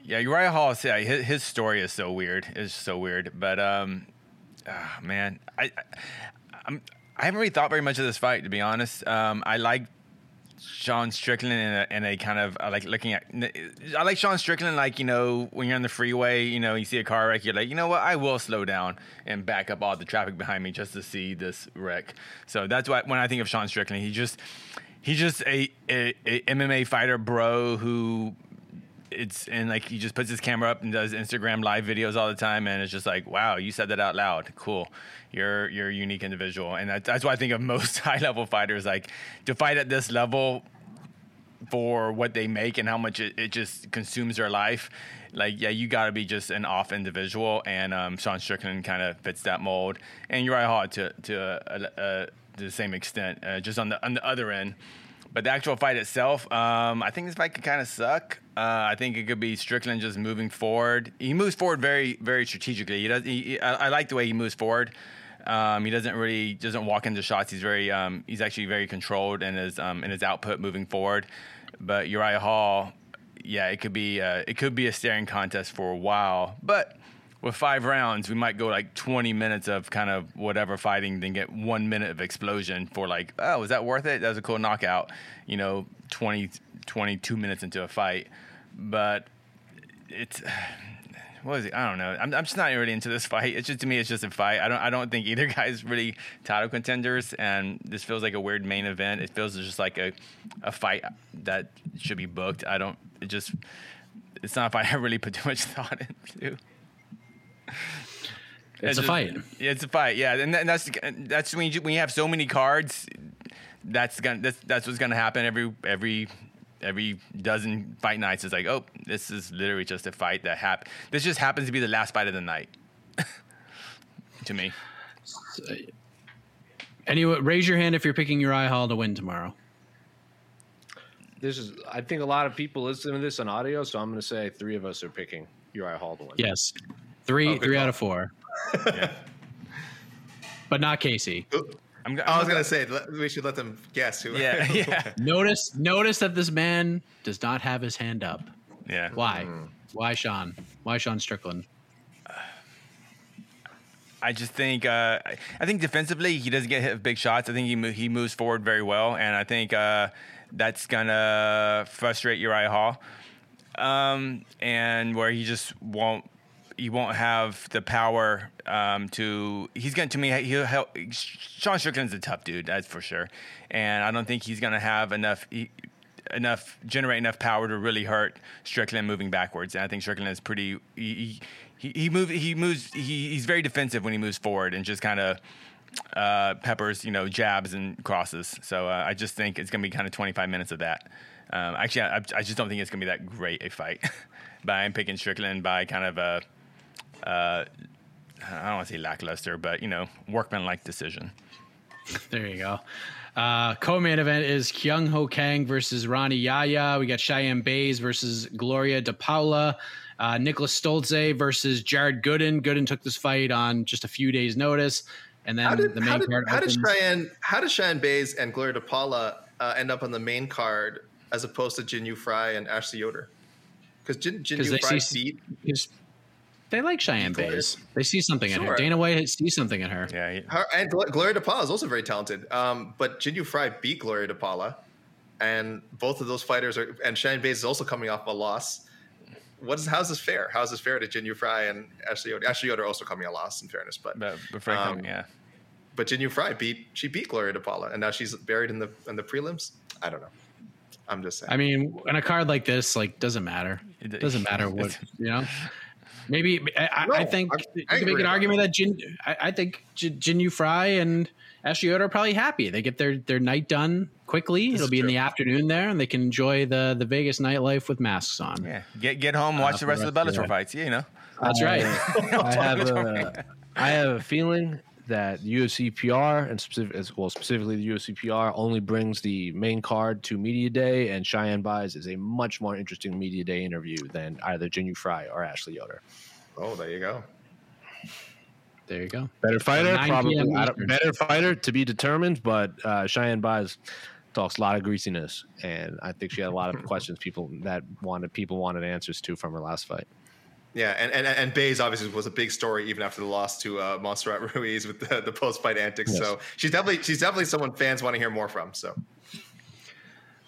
Yeah, Uriah Hall. Yeah, his, his story is so weird. It's so weird. But um, ah, man, I, I I'm I haven't really thought very much of this fight to be honest. Um, I like Sean Strickland in a, in a kind of I like looking at. I like Sean Strickland like you know when you're on the freeway, you know you see a car wreck, you're like you know what I will slow down and back up all the traffic behind me just to see this wreck. So that's why when I think of Sean Strickland, he just he's just a, a, a MMA fighter bro who it's and like he just puts his camera up and does Instagram live videos all the time, and it's just like, wow, you said that out loud. Cool, you're you're a unique individual, and that, that's why I think of most high level fighters. Like to fight at this level for what they make and how much it, it just consumes their life. Like, yeah, you got to be just an off individual, and um, Sean Strickland kind of fits that mold, and Uriah Hall to to uh, uh, to the same extent, uh, just on the on the other end. But the actual fight itself, um, I think this fight could kind of suck. Uh, I think it could be Strickland just moving forward. He moves forward very, very strategically. He does. He, he- I, I like the way he moves forward. Um, he doesn't really doesn't walk into shots. He's very. Um, he's actually very controlled in his um, in his output moving forward. But Uriah Hall, yeah, it could be. Uh, it could be a staring contest for a while. But with five rounds, we might go like 20 minutes of kind of whatever fighting, then get one minute of explosion for like, oh, was that worth it? That was a cool knockout, you know, 20, 22 minutes into a fight. But it's, what is it? I don't know. I'm, I'm just not really into this fight. It's just, to me, it's just a fight. I don't, I don't think either guy's really title contenders. And this feels like a weird main event. It feels just like a, a fight that should be booked. I don't, it just, it's not a fight I really put too much thought into. It's a just- fight. Yeah, it's a fight. Yeah, and that- that's that's when you when you have so many cards. That's gonna that's, that's what's gonna happen every every every dozen fight nights It's like, oh, this is literally just a fight that happened. This just happens to be the last fight of the night. to me, Anyway, raise your hand if you're picking Uriah Hall to win tomorrow. This is. I think a lot of people listen to this on audio, so I'm going to say three of us are picking your Uriah Hall to win. Yes, three, Oh, good three call. out of four. But not Casey. I'm, go- I was I'm gonna say we should let them guess who. Yeah, yeah, Notice, notice that this man does not have his hand up. yeah. Why? Why Sean? Why Sean Strickland? I just think uh, I- I think defensively he doesn't get hit with big shots. I think he mo- he moves forward very well, and I think uh, that's gonna frustrate Uriah Hall, um, and where he just won't he won't have the power um, to. He's going to me. He'll help. Sean Strickland's a tough dude, that's for sure, and I don't think he's gonna have enough. He, enough generate enough power to really hurt Strickland moving backwards. And I think Strickland is pretty. He he, he move he moves. He, he's very defensive when he moves forward and just kind of uh, peppers, you know, jabs and crosses. So uh, I just think it's gonna be kind of 25 minutes of that. Um, actually, I, I just don't think it's gonna be that great a fight. but I'm picking Strickland by kind of a. Uh, I don't want to say lackluster, but you know, workman-like decision. There you go. Uh, co-main event is Kyung Ho Kang versus Rani Yahya. We got Cheyanne Buys versus Gloria De Paula. Uh, Nicholas Stolze versus Jared Gooden. Gooden took this fight on just a few days' notice, and then did the how main did, card how did. Cheyenne how did Cheyanne Buys and Gloria DePaula uh, end up on the main card as opposed to Jinh Yu Frey and Ashley Yoder? Because Jin, Jin 'Cause Yu Fry see- beat Because they like Cheyenne Gloria. Bays. They see something in her. Dana White sees something in her. Yeah, he- her, and Gloria DePaula is also very talented. Um, but Jinh Yu Frey beat Gloria DePaula, and both of those fighters are and Cheyanne Buys is also coming off a loss. What is how's this fair? How's this fair to Jinh Yu Frey and Ashley Yoder? Ashley Yoder also coming a loss in fairness, but but, but Frank, Um, yeah. but Jinh Yu Frey beat she beat Gloria DePaula, and now she's buried in the in the prelims. I don't know. I'm just saying. I mean, in a card like this, like doesn't matter. It- It doesn't matter what you know. Maybe I, I- I think I'm you can make an argument that Jin. I, I think J- Jinyu Fry and Ashley Yoder are probably happy. They get their their night done quickly. This It'll is be in the afternoon there, and they can enjoy the the Vegas nightlife with masks on. Yeah, get get home, watch uh, the rest of the rest of Bellator fights. Yeah, you know. That's right. I have a, I have a feeling that UFC PR and specific, as well specifically the UFC PR only brings the main card to media day, and Cheyanne Buys is a much more interesting media day interview than either Jinh Yu Frey or Ashley Yoder. oh, there you go. There you go. Better fighter, probably p.m. I better fighter to be determined, but uh, Cheyanne Buys talks a lot of greasiness, and I think she had a lot of questions people that wanted people wanted answers to from her last fight. Yeah, and, and and Buys obviously was a big story even after the loss to uh, Montserrat Ruiz with the, the post fight antics. Yes. So she's definitely she's definitely someone fans want to hear more from. So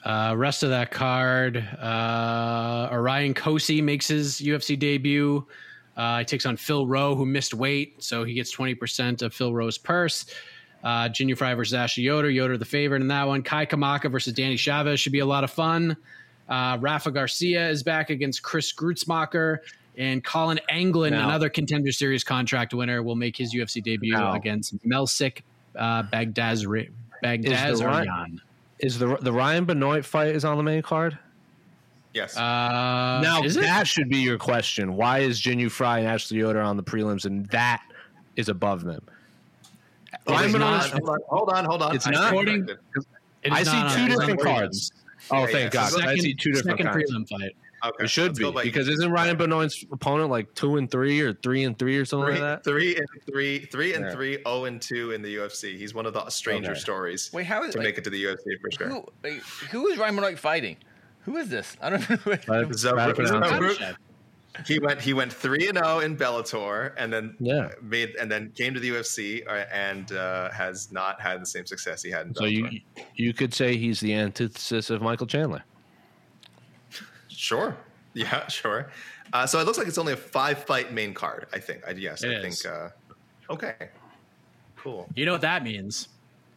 Uh, rest of that card, uh, Orion Cosce makes his UFC debut. Uh, he takes on Phil Rowe, who missed weight, so he gets 20% of Phil Rowe's purse. Uh, Jinh Yu Frey versus Ashley Yoder. Yoder the favorite in that one. Kai Kamaka versus Danny Chavez should be a lot of fun. Uh, Rafa Garcia is back against Chris Gruetzemacher. And Colin Anglin, Now- another contender series contract winner, will make his UFC debut Now- against Melsik uh, Bagdaz Bagdaz Is the Ry- Aryan. Is the the Ryan Benoit fight is on the main card? yes, Uh, now is it? that should be your question. Why is Jinh Yu Frey and Ashley Yoder on the prelims, and that is above them? Ryan Benoit not. is- hold on, hold on. It's I not? According- corrected. It is I see two different cards. Oh, Yeah, thank yeah. God! So I see two different second cards. prelim fight. Okay, It should be because isn't Ryan Benoit's opponent like two and three or three and three or something three, like that? three and three, three and Yeah. three, zero and two in the UFC. He's one of the stranger Okay. stories Wait, how is to like, make it to the UFC for sure. who, like, who is Ryan Benoit fighting? Who is this? I don't know. Right? Zabru- Gotta pronounce it. Zabru- He went he went three and zero in Bellator, and then Yeah. made and then came to the UFC uh, and uh, has not had the same success he had in Bellator. So you you could say he's the antithesis of Michael Chandler. Sure. Yeah, sure. Uh, so it looks like it's only a five fight main card, I think. I, yes, It I is. think. Uh, okay. Cool. You know what that means?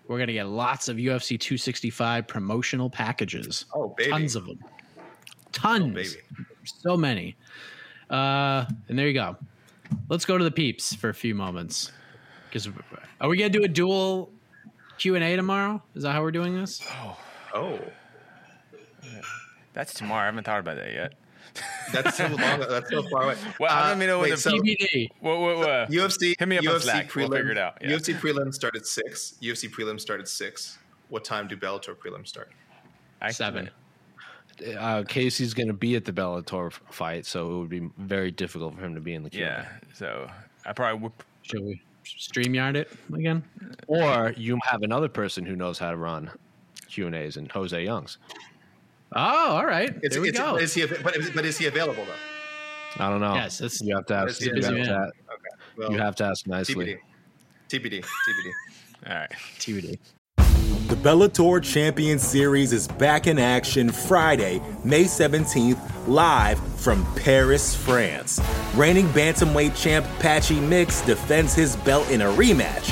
We're gonna get lots of UFC 265 promotional packages. Oh, baby. Tons of them. Tons. baby. So many. Uh, and there you go. Let's go to the peeps for a few moments. Because are we gonna do a dual Q and A tomorrow? Is that how we're doing this? Oh, oh. That's tomorrow. I haven't thought about that yet. That's so long. That's so far away. Well, I don't me know when wait, the so TBD. Whoa, whoa, whoa. UFC. Hit me up on UFC Slack. We'll figure it out, yeah. UFC prelims start at six. UFC prelims start at six. What time do Bellator prelims start? Actually, Seven. Uh, Casey's going to be at the Bellator f- fight, so it would be very difficult for him to be in the Q&A. Yeah. So I probably would. Should we StreamYard it again? Or you have another person who knows how to run Q and A's, and Jose Youngs. Oh, all right. It's, there we it's, go. Is he, but, is, but is he available though? I don't know. Yes, it's- you have to ask. Is You have busy to, Okay. Well, you have to ask nicely. TBD. TBD. TBD. All right. TBD. The Bellator Champion Series is back in action Friday, May 17th, live from Paris, France. Reigning bantamweight champ Patchy Mix defends his belt in a rematch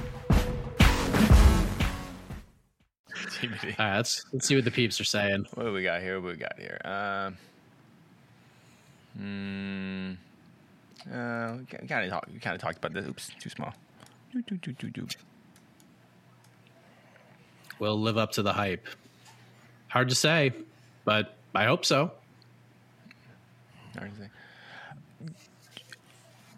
TBD. All right, let's let's see what the peeps are saying. What do we got here? What do we got here? Um, hmm. Uh, we kind of talk, we kind of talked about this. Oops, too small. Doo, doo, doo, doo, doo. We'll live up to the hype. Hard to say, but I hope so. Hard to say.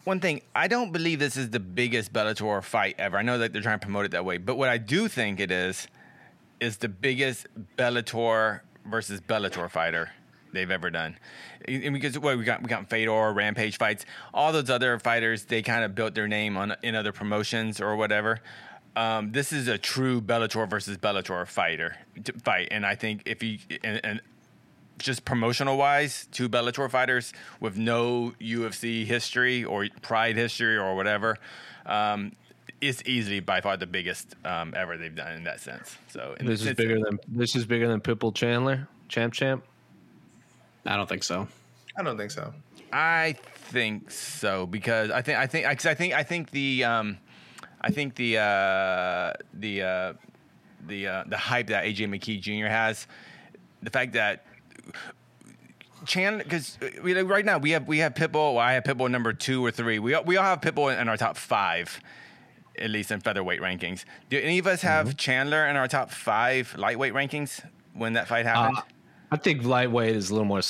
One thing, I don't believe this is the biggest Bellator fight ever. I know that they're trying to promote it that way, but what I do think it is is the biggest Bellator versus Bellator fighter they've ever done. And because what we got, we got Fedor, Rampage fights, all those other fighters, they kind of built their name on in other promotions or whatever. Um, this is a true Bellator versus Bellator fighter fight, and I think if you and, and just promotional wise, two Bellator fighters with no UFC history or Pride history or whatever, um, it's easily by far the biggest um, ever they've done in that sense. So and This is bigger than this is bigger than Pitbull Chandler, champ champ. I don't think so. I don't think so. I think so because I think I think I, 'cause I think I think the um, I think the uh, the uh, the uh, the hype that AJ McKee Jr. has, the fact that Chandler because we like, right now we have we have Pitbull. Well, I have Pitbull number two or three. We all, we all have Pitbull in our top five, at least in featherweight rankings. Do any of us have Chandler in our top five lightweight rankings when that fight happened? Uh, I think lightweight is a little more,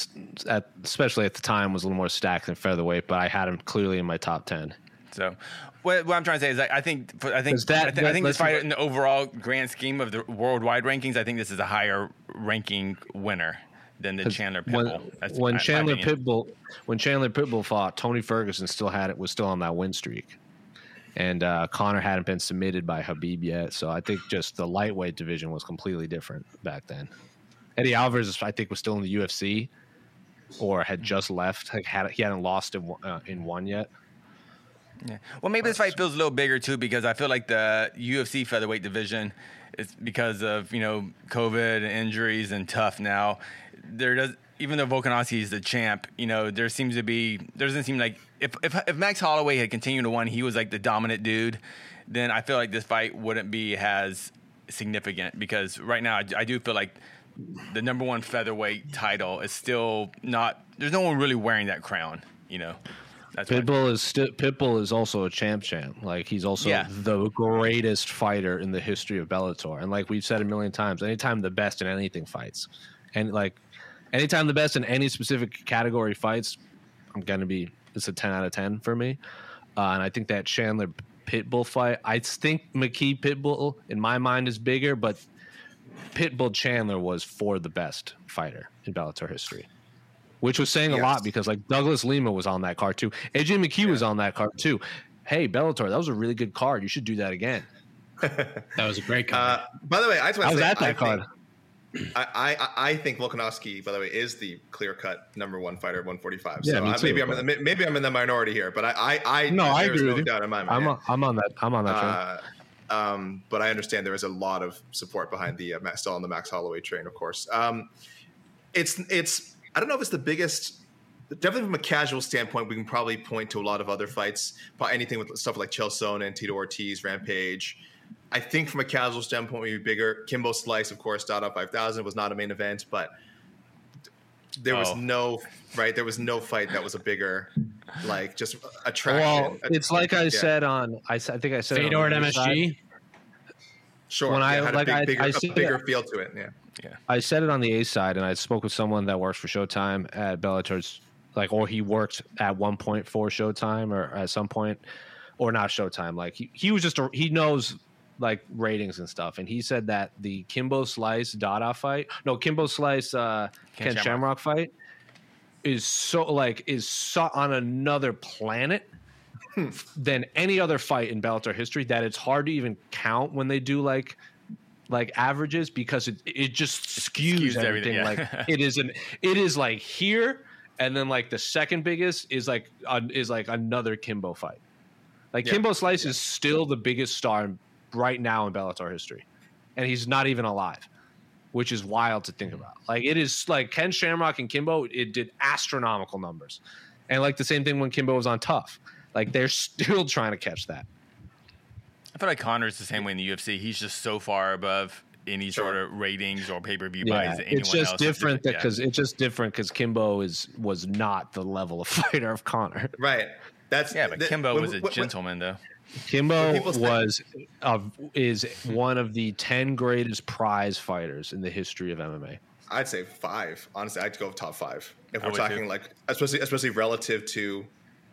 at, especially at the time, was a little more stacked than featherweight. But I had him clearly in my top ten. So, what, what I'm trying to say is, I, I think, for, I think, 'Cause that- I, think this let's- in the overall grand scheme of the worldwide rankings, I think this is a higher ranking winner than the Chandler Pitbull. When my- my Chandler. Pitbull when Chandler Pitbull fought, Tony Ferguson still had it was still on that win streak, and uh, Conor hadn't been submitted by Khabib yet. So I think just the lightweight division was completely different back then. Eddie Alvarez, I think, was still in the UFC or had just left. Like had he hadn't lost in uh, in one yet. Yeah. Well, maybe this fight feels a little bigger too because I feel like the UFC featherweight division is because of you know COVID and injuries and tough now. There does even though Volkanovski is the champ, you know there seems to be there doesn't seem like if if, if Max Holloway had continued to win, he was like the dominant dude. Then I feel like this fight wouldn't be as significant because right now I, I do feel like the number one featherweight title is still not. There's no one really wearing that crown. You know, that's Pitbull is sti- Pitbull is also a champ champ. Like he's also Yeah. the greatest fighter in the history of Bellator. And like we've said a million times, anytime the best in anything fights, and like anytime the best in any specific category fights, I'm gonna be it's a ten out of ten for me. Uh, and I think that Chandler Pitbull fight, I think McKee Pitbull in my mind is bigger, but Pitbull Chandler was for the best fighter in Bellator history which was saying a Yes. lot because like Douglas Lima was on that card too. AJ McKee was on that card too. Hey, Bellator, that was a really good card. You should do that again. That was a great card. Uh, by the way, I just want I to was say at that I card. Think, I, I I think Volkanovski, by the way, is the clear cut number one fighter at 145. Yeah, so I, too, maybe I'm in the, maybe I'm in the minority here, but I I, I No, I agree no with you. in my mind. I'm on, I'm on that. I'm on that train. Uh, um, but I understand there is a lot of support behind the uh, still on the Max Holloway train, of course. Um, it's it's I don't know if it's the biggest. Definitely from a casual standpoint, we can probably point to a lot of other fights. Probably anything with stuff like Chael Sonnen and Tito Ortiz, Rampage. I think from a casual standpoint, maybe bigger. Kimbo Slice, of course, Dada 5000 was not a main event, but there was Oh. no right. There was no fight that was a bigger, like just attraction. Well, it's like I Yeah. said on I think I said it on Fedor at side. MSG. Sure, when yeah, I- had like, a I- big, bigger, I a bigger that- feel to it. Yeah. Yeah. I said it on the A side, and I spoke with someone that works for Showtime at Bellator's, like, or he worked at one point for Showtime, or at some point, or not Showtime. Like he, he was just a, he knows like ratings and stuff, and he said that the Kimbo Slice Dada fight, no Kimbo Slice uh, Ken Ken, Shamrock. Shamrock fight, is so like is so on another planet. Than any other fight in Bellator history, that it's hard to even count when they do like like averages because it it just skews, skews everything. everything, yeah. Like it is an it is like here, and then like the second biggest is like uh, is like another Kimbo fight. Like Yeah. Kimbo Slice is still the biggest star right now in Bellator history, and he's not even alive, which is wild to think mm. about. Like it is like Ken Shamrock and Kimbo, it did astronomical numbers, and like the same thing when Kimbo was on Tough. Like they're still trying to catch that. I feel like Conor's the same way in the UFC. He's just so far above any sort of ratings or pay per view buys that anyone it's just else different doing. because it's just different because Kimbo is was not the level of fighter of Connor. Right. That's yeah, but th- Kimbo when- was a when- gentleman though. Kimbo people say- was uh, is one of the ten greatest prize fighters in the history of MMA. I'd say five. Honestly, I'd go top five if I we're talking too. like especially especially relative to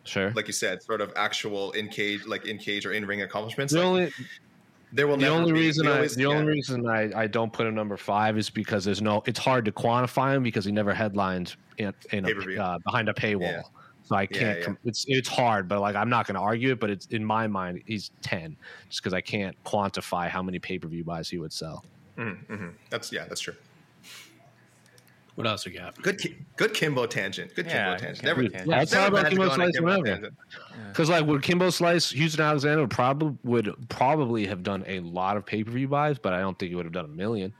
Sure. like you said, sort of actual in cage like in cage or in ring accomplishments. the like, only there will the never only be. reason I always- the yeah. only reason I, I don't put him number five is because there's no it's hard to quantify him because he never headlined in, in a, uh, behind a paywall. Yeah. So I can't. yeah. Com- it's it's hard, but like I'm not going to argue it. But it's in my mind he's ten, just because I can't quantify how many pay per view buys he would sell. that's yeah, that's true. What else we got? Good, good Kimbo tangent. Good Yeah, Kimbo tangent. good Never, Kimbo tangent. Yeah, let's talk about Kimbo go on a Slice Kimbo whenever. tangent. Because like would Kimbo Slice, Houston Alexander would probably would probably have done a lot of pay per view buys, but I don't think he would have done a million.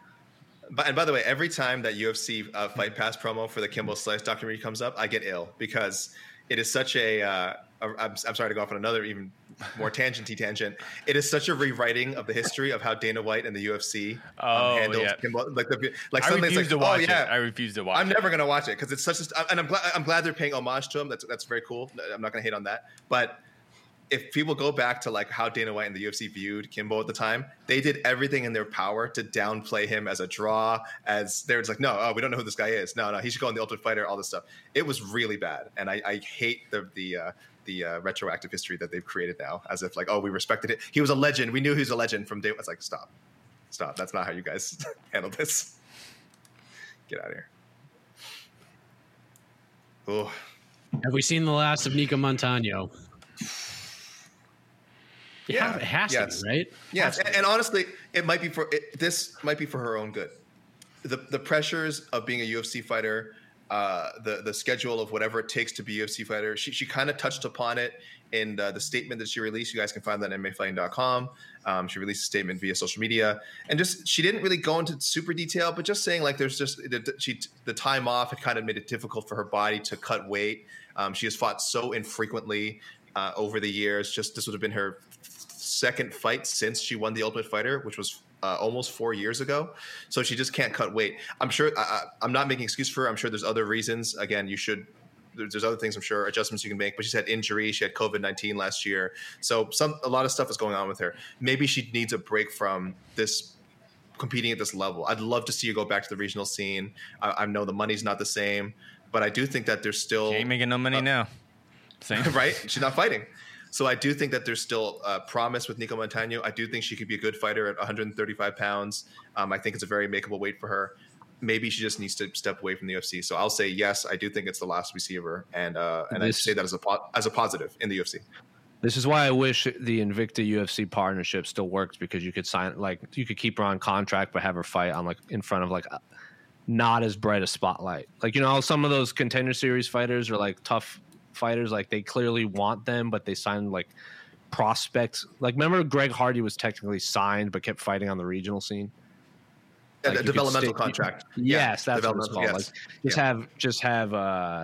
But and by the way, every time that UFC uh, Fight Pass promo for the Kimbo Slice documentary comes up, I get ill because it is such a. Uh, I'm, I'm sorry to go off on another even more tangenty tangent. It is such a rewriting of the history of how Dana White and the UFC um, Oh, handled yeah. Kimbo. Like the like I suddenly it's refuse like, to watch oh yeah, it. I refuse to watch it. I'm it. never gonna watch it because it's such a, and I'm glad I'm glad they're paying homage to him. That's that's very cool. I'm not gonna hate on that. But if people go back to like how Dana White and the UFC viewed Kimbo at the time, they did everything in their power to downplay him as a draw. As they're just like, no, oh, we don't know who this guy is. No, no, he should go on the Ultimate Fighter. All this stuff. It was really bad, and I, I hate the the. Uh, the uh, retroactive history that they've created now, as if like, oh, we respected it. He was a legend. We knew he was a legend from day. It's like, stop, stop. That's not how you guys handle this. Get out of here. Oh, Have we seen the last of Nico Montano? Yeah, have- it has yes. to be, right? Yes, and, and honestly, it might be for it, this might be for her own good. The the pressures of being a UFC fighter, uh, the the schedule of whatever it takes to be a UFC fighter. She she kind of touched upon it in uh, the statement that she released. You guys can find that at MMAfighting.com. Um, she released a statement via social media, and just she didn't really go into super detail, but just saying like there's just the, she the time off had kind of made it difficult for her body to cut weight. Um, she has fought so infrequently uh, over the years. Just this would have been her second fight since she won the Ultimate Fighter, which was uh, almost four years ago. So she just can't cut weight. I'm sure. I, I'm not making excuse for her. I'm sure there's other reasons. Again, you should. There's there's other things I'm sure adjustments you can make. But she's had injury. She had COVID 19 last year. So some a lot of stuff is going on with her. Maybe she needs a break from this competing at this level. I'd love to see you go back to the regional scene. I, I know the money's not the same, but I do think that there's still She ain't making no money Uh, now. Same. right? She's not fighting. So I do think that there's still uh, promise with Nico Montano. I do think she could be a good fighter at 135 pounds. Um, I think it's a very makeable weight for her. Maybe she just needs to step away from the UFC. So I'll say yes. I do think it's the last we see of her, and uh, and I say that as a po- as a positive in the UFC. This is why I wish the Invicta UFC partnership still works because you could sign like you could keep her on contract but have her fight on like in front of like a, not as bright a spotlight. Like you know how some of those contender series fighters are like tough fighters like they clearly want them but they sign like prospects. Like remember Greg Hardy was technically signed but kept fighting on the regional scene. Yeah, Like, the developmental stick- contract. Yeah, Yes, that's what it's called. yes. Like, just Yeah. have just have uh,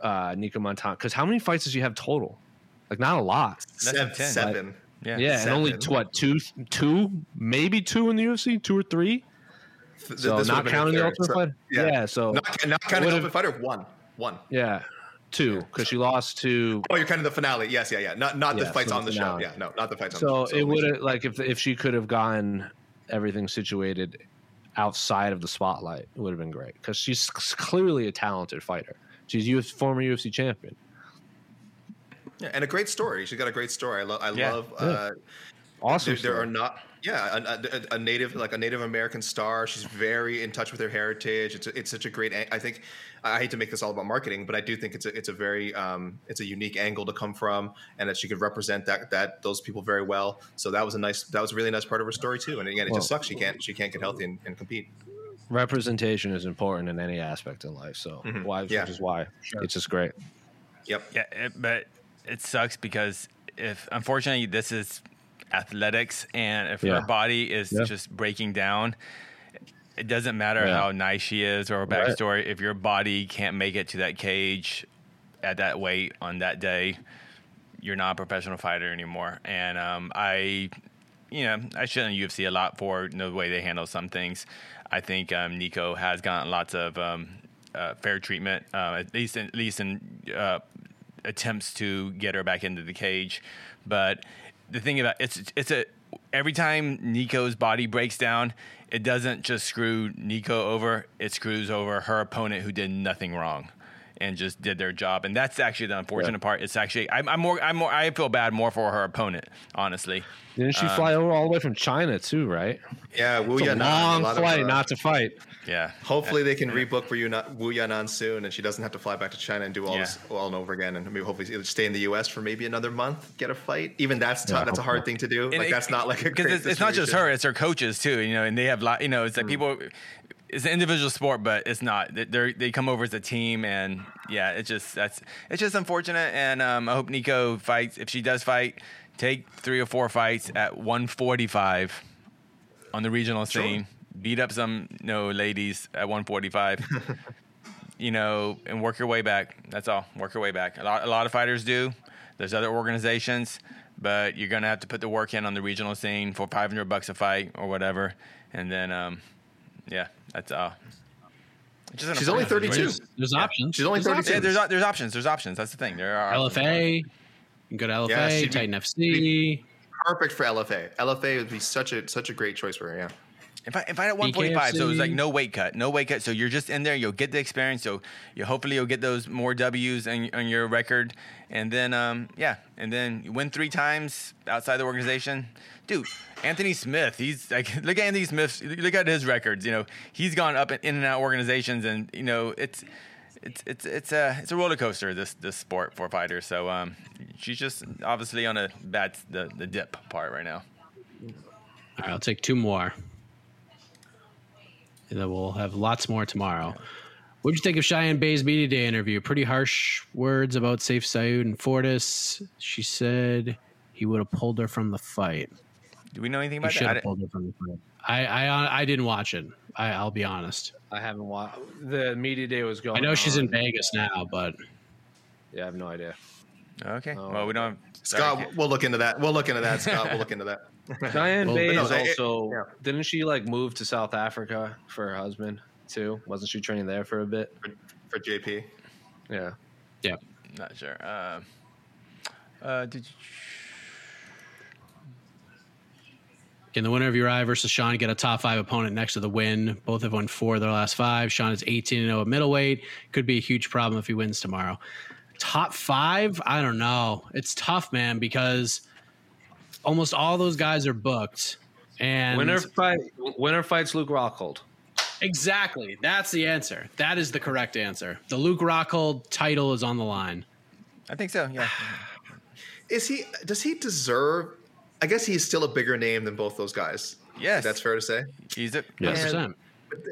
uh, Nico Montano. Because how many fights does you have total? Like not a lot. Less than Seven. 10. seven. Yeah. Yeah, and only seven. t- what two, two, maybe two in the UFC, two or three. Th- So this not counting the third. Ultimate So- Fighter. Yeah, so not, not counting the would've- Ultimate Fighter. One, one. yeah, two because she lost to. Oh, you're kind of the finale. Yes, yeah, yeah. Not not the fights so on the show. Yeah, no, not the fights on So the show. it would have like if if she could have gotten everything situated outside of the spotlight, it would have been great because she's clearly a talented fighter. She's US, former UFC champion. Yeah, and a great story. She's got a great story. I, lo- I Yeah. love. Yeah. Uh, Awesome. there, there are not. Yeah, a, a, a native like a Native American star. She's very in touch with her heritage. It's a, it's such a great. I think I hate to make this all about marketing, but I do think it's a it's a very um, it's a unique angle to come from, and that she could represent that that those people very well. So that was a nice that was a really nice part of her story too. And again, it just sucks she can't she can't get healthy and, and compete. representation is important in any aspect in life. So Mhm. why, Yeah. which is why it's just great. Yep. Yeah, it, but it sucks because if unfortunately this is athletics, and if Yeah. her body is Yeah. just breaking down, it doesn't matter Yeah. how nice she is or her Right. backstory. If your body can't make it to that cage at that weight on that day, you're not a professional fighter anymore. And um, I, you know, I shit on UFC a lot for you know, the way they handle some things. I think um, Nico has gotten lots of um, uh, fair treatment, uh, at least in, at least in uh, attempts to get her back into the cage. But the thing about it's it's a every time Nico's body breaks down, it doesn't just screw Nico over; it screws over her opponent who did nothing wrong and just did their job. And that's actually the unfortunate part. It's actually I'm, I'm more I'm more I feel bad more for her opponent, honestly. Didn't she fly over all the way from China too? Right? Yeah, Wu It's a Yanan, long lot flight uh, not to fight. Yeah. Hopefully they can rebook for Yu Na- Wu Yanan soon, and she doesn't have to fly back to China and do all Yeah. this all and over again. And maybe hopefully she'll stay in the U.S. for maybe another month, get a fight. Even that's tough. Yeah, that's a hard thing to do. And like it- that's not like a because it's, it's not just her; it's her coaches too. You know, and they have lot. You know, it's like people. It's an individual sport, but it's not. They they come over as a team, and yeah, it's just that's it's just unfortunate. And um, I hope Nico fights. If she does fight, take three or four fights at 145 on the regional Sure. scene. Beat up some you know ladies at 145. you know, and work your way back. That's all. Work your way back. A lot, a lot of fighters do. There's other organizations, but you're gonna have to put the work in on the regional scene for 500 bucks a fight or whatever, and then, um, yeah, that's uh. Just She's only 32. situation. There's options. She's only There's 32. Yeah, there's there's options. There's options. That's the thing. There are. LFA. You can go to LFA, Yeah, she'd be- Titan FC. Perfect for LFA. LFA would be such a such a great choice for her. Yeah. If I if I at 145, so it was like no weight cut, no weight cut. So you're just in there. You'll get the experience. So you hopefully you'll get those more W's on, on your record, and then um yeah, and then you win three times outside the organization, dude. Anthony Smith, he's like look at Anthony Smith. Look at his records. You know he's gone up in and out organizations, and you know it's. It's it's it's a it's a roller coaster this this sport for fighters. So um, she's just obviously on a bad the the dip part right now. All right, I'll take two more. And then we'll have lots more tomorrow. What'd you think of Cheyanne Buys' media day interview? Pretty harsh words about Sayif Saud and Fortis. She said he would have pulled her from the fight. Do we know anything about should that? I pulled her from the fight. I I, I didn't watch it. I, I'll be honest. I haven't watched. The media day was going. I know she's in. Vegas now, but Yeah, I have no idea. Okay. Oh. well, we don't. Have, Scott, we'll look into that. We'll look into that, Scott. We'll look into that. Diane Well, Bay but is no, it- also. yeah. Didn't she like move to South Africa for her husband too? Wasn't she training there for a bit? For, for JP. Yeah. yeah. Not sure. Uh, uh, did you? Can the winner of Uriah versus Sean get a top five opponent next to the win? Both have won four of their last five. Sean is 18 0 at middleweight. Could be a huge problem if he wins tomorrow. Top five? I don't know. It's tough, man, because almost all those guys are booked. And Winner fight. Winner fights Luke Rockhold. exactly. That's the answer. That is the correct answer. The Luke Rockhold title is on the line. I think so. Yeah. Is he? Does he deserve? I guess he's still a bigger name than both those guys. Yes. that's fair to say. He's a. Yes. Yeah. 100%.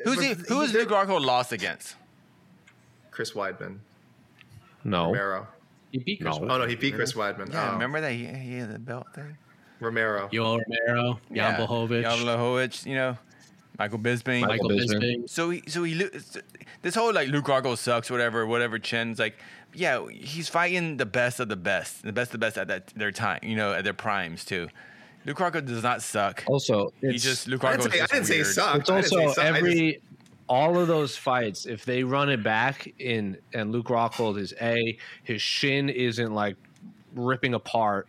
Who's he? Who is Luke Rockhold lost against? Chris Weidman, No. Romero. He beat Chris No. Oh no, he beat Chris Weidman. Yeah. oh, Remember that he, he had the belt thing. Romero. Yoel Romero, Jan Blachowicz. Jan Blachowicz, You know, Michael Bisping. Michael Bisping. Bisping. So he, so he, this whole like Luke Rockhold sucks, whatever, whatever. Chen's like, yeah, he's fighting the best of the best, the best of the best at that their time, you know, at their primes too. Luke Rockhold does not suck. Also, he just Luke I Rockhold. didn't say, I didn't say he sucked. it's I didn't say also sucked. I just- every all of those fights. If they run it back in and Luke Rockhold is a his shin isn't like ripping apart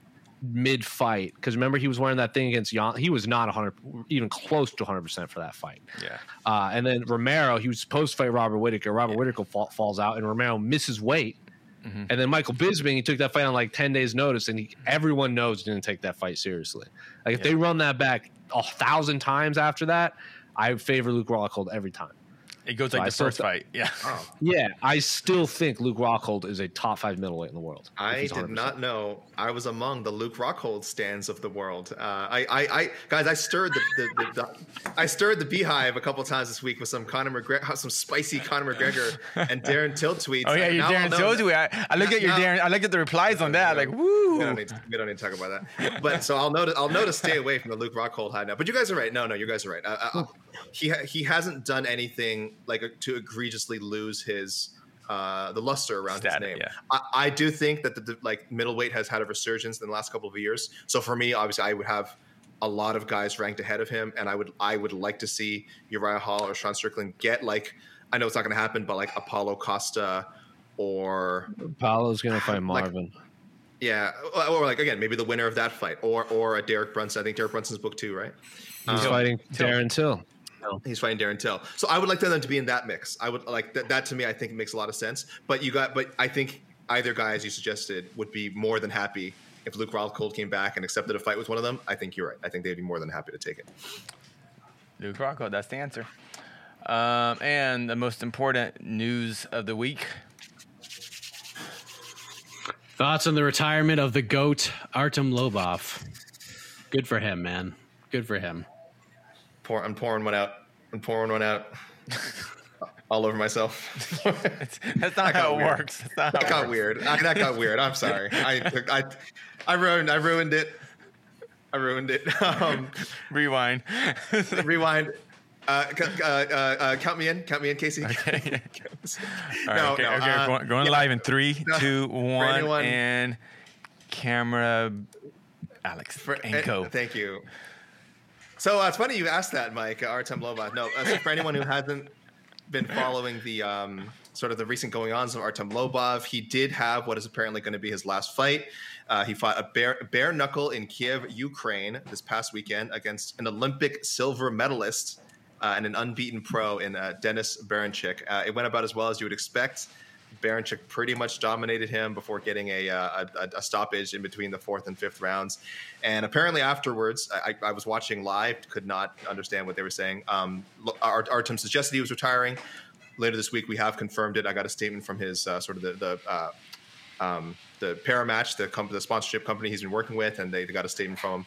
mid fight because remember he was wearing that thing against Jan. He was not 100 even close to 100 percent for that fight. Yeah. Uh, and then Romero, he was supposed to fight Robert Whitaker. Robert Whitaker fall, falls out, and Romero misses weight. Mm-hmm. And then Michael Bisping, he took that fight on like 10 days' notice, and he, everyone knows he didn't take that fight seriously. Like, if they run that back a thousand times after that, I favor Luke Rockhold every time. It goes So like I the still first th- fight. Yeah. Yeah, I still think Luke Rockhold is a top five middleweight in the world. I did not know I was among the Luke Rockhold stands of the world. Uh, I, I, I, guys, I stirred the, the, the, the I stirred the beehive a couple times this week with some Conor McGregor, some spicy Conor McGregor and Darren Till tweets. Oh yeah, you Now Darren I'll know told that- you. I, I looked at your Now- Darren. I look at the replies on that. Like, woo. We don't, need to, we don't need to talk about that. But so I'll notice. I'll notice. Stay away from the Luke Rockhold high now. But you guys are right. No, no, you guys are right. Uh, uh, he ha- he hasn't done anything like uh, to egregiously lose his uh, the luster around Status, his name. yeah. I, I do think that the, the like middleweight has had a resurgence in the last couple of years. So for me, obviously, I would have a lot of guys ranked ahead of him, and I would I would like to see Uriah Hall or Sean Strickland get like I know it's not going to happen, but like a Paulo Costa or Paulo's going to fight Marvin. yeah, or, or like again, maybe the winner of that fight, or or a Derek Brunson. I think Derek Brunson's book too, right? He's Um, fighting Darren Till. He's fighting Darren Till. So I would like them to be in that mix. I would like that. That to me, I think makes a lot of sense. But you got, but I think either guy, as you suggested, would be more than happy if Luke Rockhold came back and accepted a fight with one of them. I think you're right. I think they'd be more than happy to take it. Luke Rockhold. That's the answer. Um, and the most important news of the week. Thoughts on the retirement of the GOAT, Artem Lobov. Good for him, man. Good for him. Pour, I'm pouring one out. I'm pouring one out. All over myself. That's not got how it weird. works. How that it got works. weird. I, that got weird. I'm sorry. I, I, I ruined. I ruined it. I ruined it. Um, Rewind. rewind. Uh, uh, uh, uh, count me in. Count me in, Casey. Okay. Right, No, okay, no, okay, uh, going, going yeah. live in three, No, two, one, and camera. Alex For, and Thank you. So uh, it's funny you asked that, Mike. Uh, Artem Lobov. No, uh, so for anyone who hasn't been following the um, sort of the recent going ons of Artem Lobov, he did have what is apparently going to be his last fight. Uh, he fought a bare, bare knuckle in Kiev, Ukraine, this past weekend against an Olympic silver medalist uh, and an unbeaten pro in uh, Denys Berinchyk. Uh, it went about as well as you would expect. Berinchyk pretty much dominated him before getting a, uh, a, a stoppage in between the fourth and fifth rounds. And apparently afterwards, I, I was watching live, could not understand what they were saying. Um, Art- Artem suggested he was retiring. Later this week, we have confirmed it. I got a statement from his uh, sort of the, the uh, um, the Parimatch, the, comp- the sponsorship company he's been working with, and they, they got a statement from him.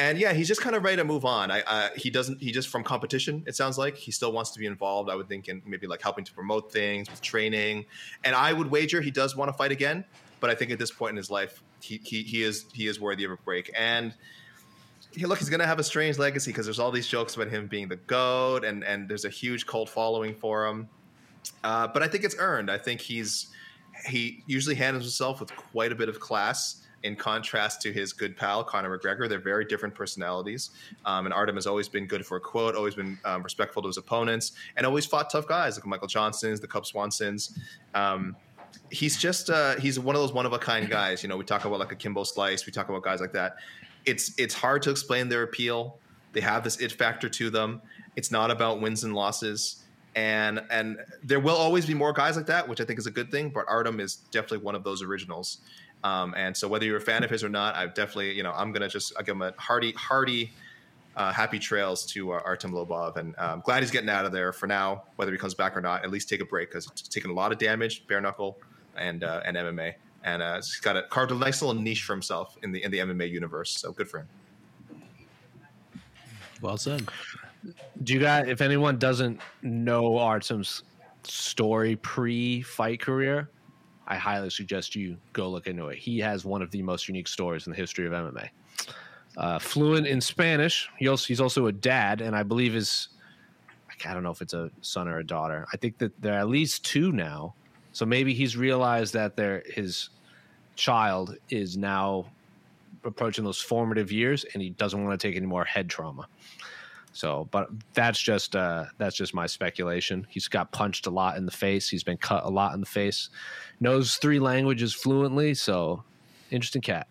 And yeah, he's just kind of ready to move on. I, uh, he doesn't. He just from competition. It sounds like he still wants to be involved. I would think in maybe like helping to promote things with training. And I would wager he does want to fight again. But I think at this point in his life, he he, he is he is worthy of a break. And he, look, he's going to have a strange legacy because there's all these jokes about him being the goat, and and there's a huge cult following for him. Uh, but I think it's earned. I think he's he usually handles himself with quite a bit of class in contrast to his good pal Conor McGregor. They're very different personalities, um, and Artem has always been good for a quote, always been um, respectful to his opponents, and always fought tough guys like Michael Johnson's, the Cub Swansons. Um, he's just uh, he's one of those one of a kind guys. You know, we talk about like a Kimbo Slice, we talk about guys like that. It's it's hard to explain their appeal. They have this it factor to them. It's not about wins and losses. And and there will always be more guys like that, which I think is a good thing. But Artem is definitely one of those originals. Um, and so whether you're a fan of his or not, I've definitely you know I'm gonna just I give him a hearty hearty uh, happy trails to uh, Artem Lobov, and I'm glad he's getting out of there for now. Whether he comes back or not, at least take a break because it's taken a lot of damage, bare knuckle, and uh, and MMA, and uh, he's got a carved a nice little niche for himself in the in the MMA universe. So good for him. Well said. Do you guys, if anyone doesn't know Artem's story pre-fight career, I highly suggest you go look into it. He has one of the most unique stories in the history of MMA. Uh, fluent in Spanish, he also, he's also a dad, and I believe his I don't know if it's a son or a daughter. I think that there are at least two now. So maybe he's realized that there his child is now approaching those formative years, and he doesn't want to take any more head trauma. So, but that's just uh, that's just my speculation. He's got punched a lot in the face. He's been cut a lot in the face. Knows three languages fluently. So, interesting cat.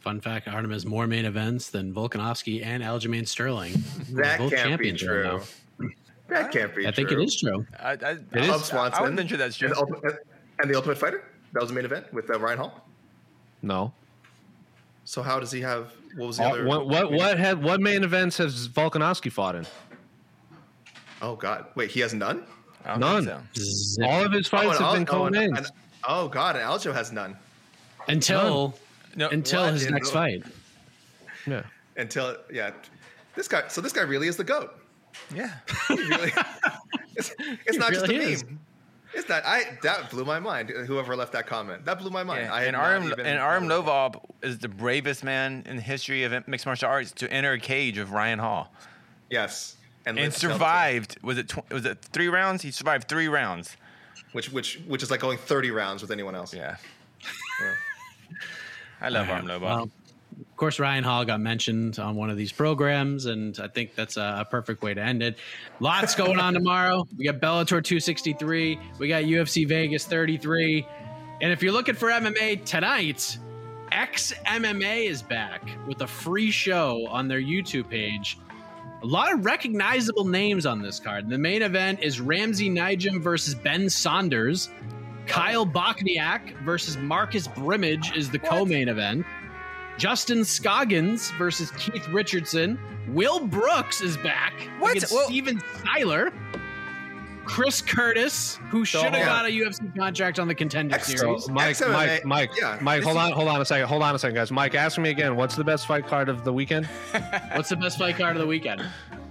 Fun fact: Artem has more main events than Volkanovski and Aljamain Sterling. That Both can't be champions right true. now. That can't be I think true. it is true. I, I, is. I, Bob I, Swanson. I would venture that's true. And the, ultimate, and the Ultimate Fighter? That was the main event with uh, Ryan Hall. No. So how does he have? What was the Uh, other? what what what had what main events has Volkanovski fought in? Oh God! Wait, he has none. I don't None. think so. All of his fights and have been Al- oh, and- co-mains. and- oh God! And Aljo has none until No, until what? his next know. fight. Yeah. until yeah. This guy. So this guy really is the goat. Yeah. He really, it's it's He not just a really meme. Is. It's not. I that blew my mind. Whoever left that comment, that blew my mind. Yeah, I and Arm even- and Artem Lobov is the bravest man in the history of mixed martial arts to enter a cage of Ryan Hall Yes, and lived to tell the tale. survived. Was it tw- was it three rounds? He survived three rounds. which which which is like going thirty rounds with anyone else. Yeah. Yeah. I love Yeah, Artem Lobov. well, of course, Ryan Hall got mentioned on one of these programs, and I think that's a, perfect way to end it. Lots going on tomorrow. We got Bellator 263, we got UFC Vegas 33, and if you're looking for MMA tonight, X MMA is back with a free show on their YouTube page. A lot of recognizable names on this card. The main event is Ramsey Nijem versus Ben Saunders. Kyle Bochniak versus Marcus Brimage is the co-main event. Justin Scoggins versus Keith Richardson. Will Brooks is back What? Well- Steven Styler. Chris Curtis, who should have got a UFC contract on the contender Extra- series. So Mike, XMMA Mike, Mike, yeah, Mike, hold on, hold on a second, hold on a second, guys. Mike, ask me again. What's the best fight card of the weekend? What's the best fight card of the weekend?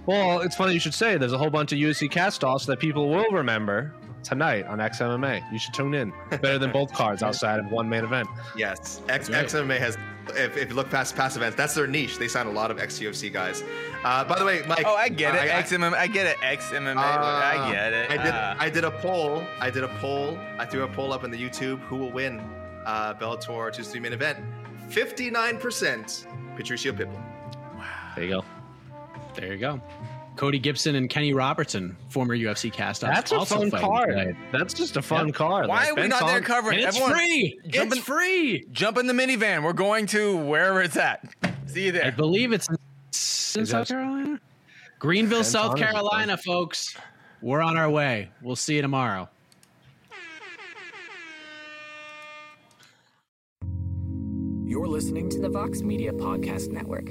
Well, it's funny you should say. There's a whole bunch of UFC cast offs that people will remember tonight on XMMA. You should tune in. Better than both cards outside of one main event. Yes, X, That's right. XMMA has. If, if you look past past events, that's their niche. They sign a lot of ex UFC guys. Uh, by the way, Mike. oh, I get it. I- I- XMMA. I get it. XMMA. Ah, I get it. I did. Ah. I did a poll. I did a poll. I threw a poll up in the YouTube. Who will win uh, Bellator 2 main event? Fifty-nine percent. Patricio Pitbull. Wow. There you go. There you go. Cody Gibson and Kenny Robertson, former UFC cast offs. That's a fun card. tonight. That's just a fun Yeah. card. Why Like, are we not there covering? And it's Everyone, free. jump it's in- free. Jump in the minivan. We're going to wherever it's at. See you there. I believe it's in South that- Carolina. Greenville, Ben South Saunders Carolina, folks. We're on our way. We'll see you tomorrow. You're listening to the Vox Media Podcast Network.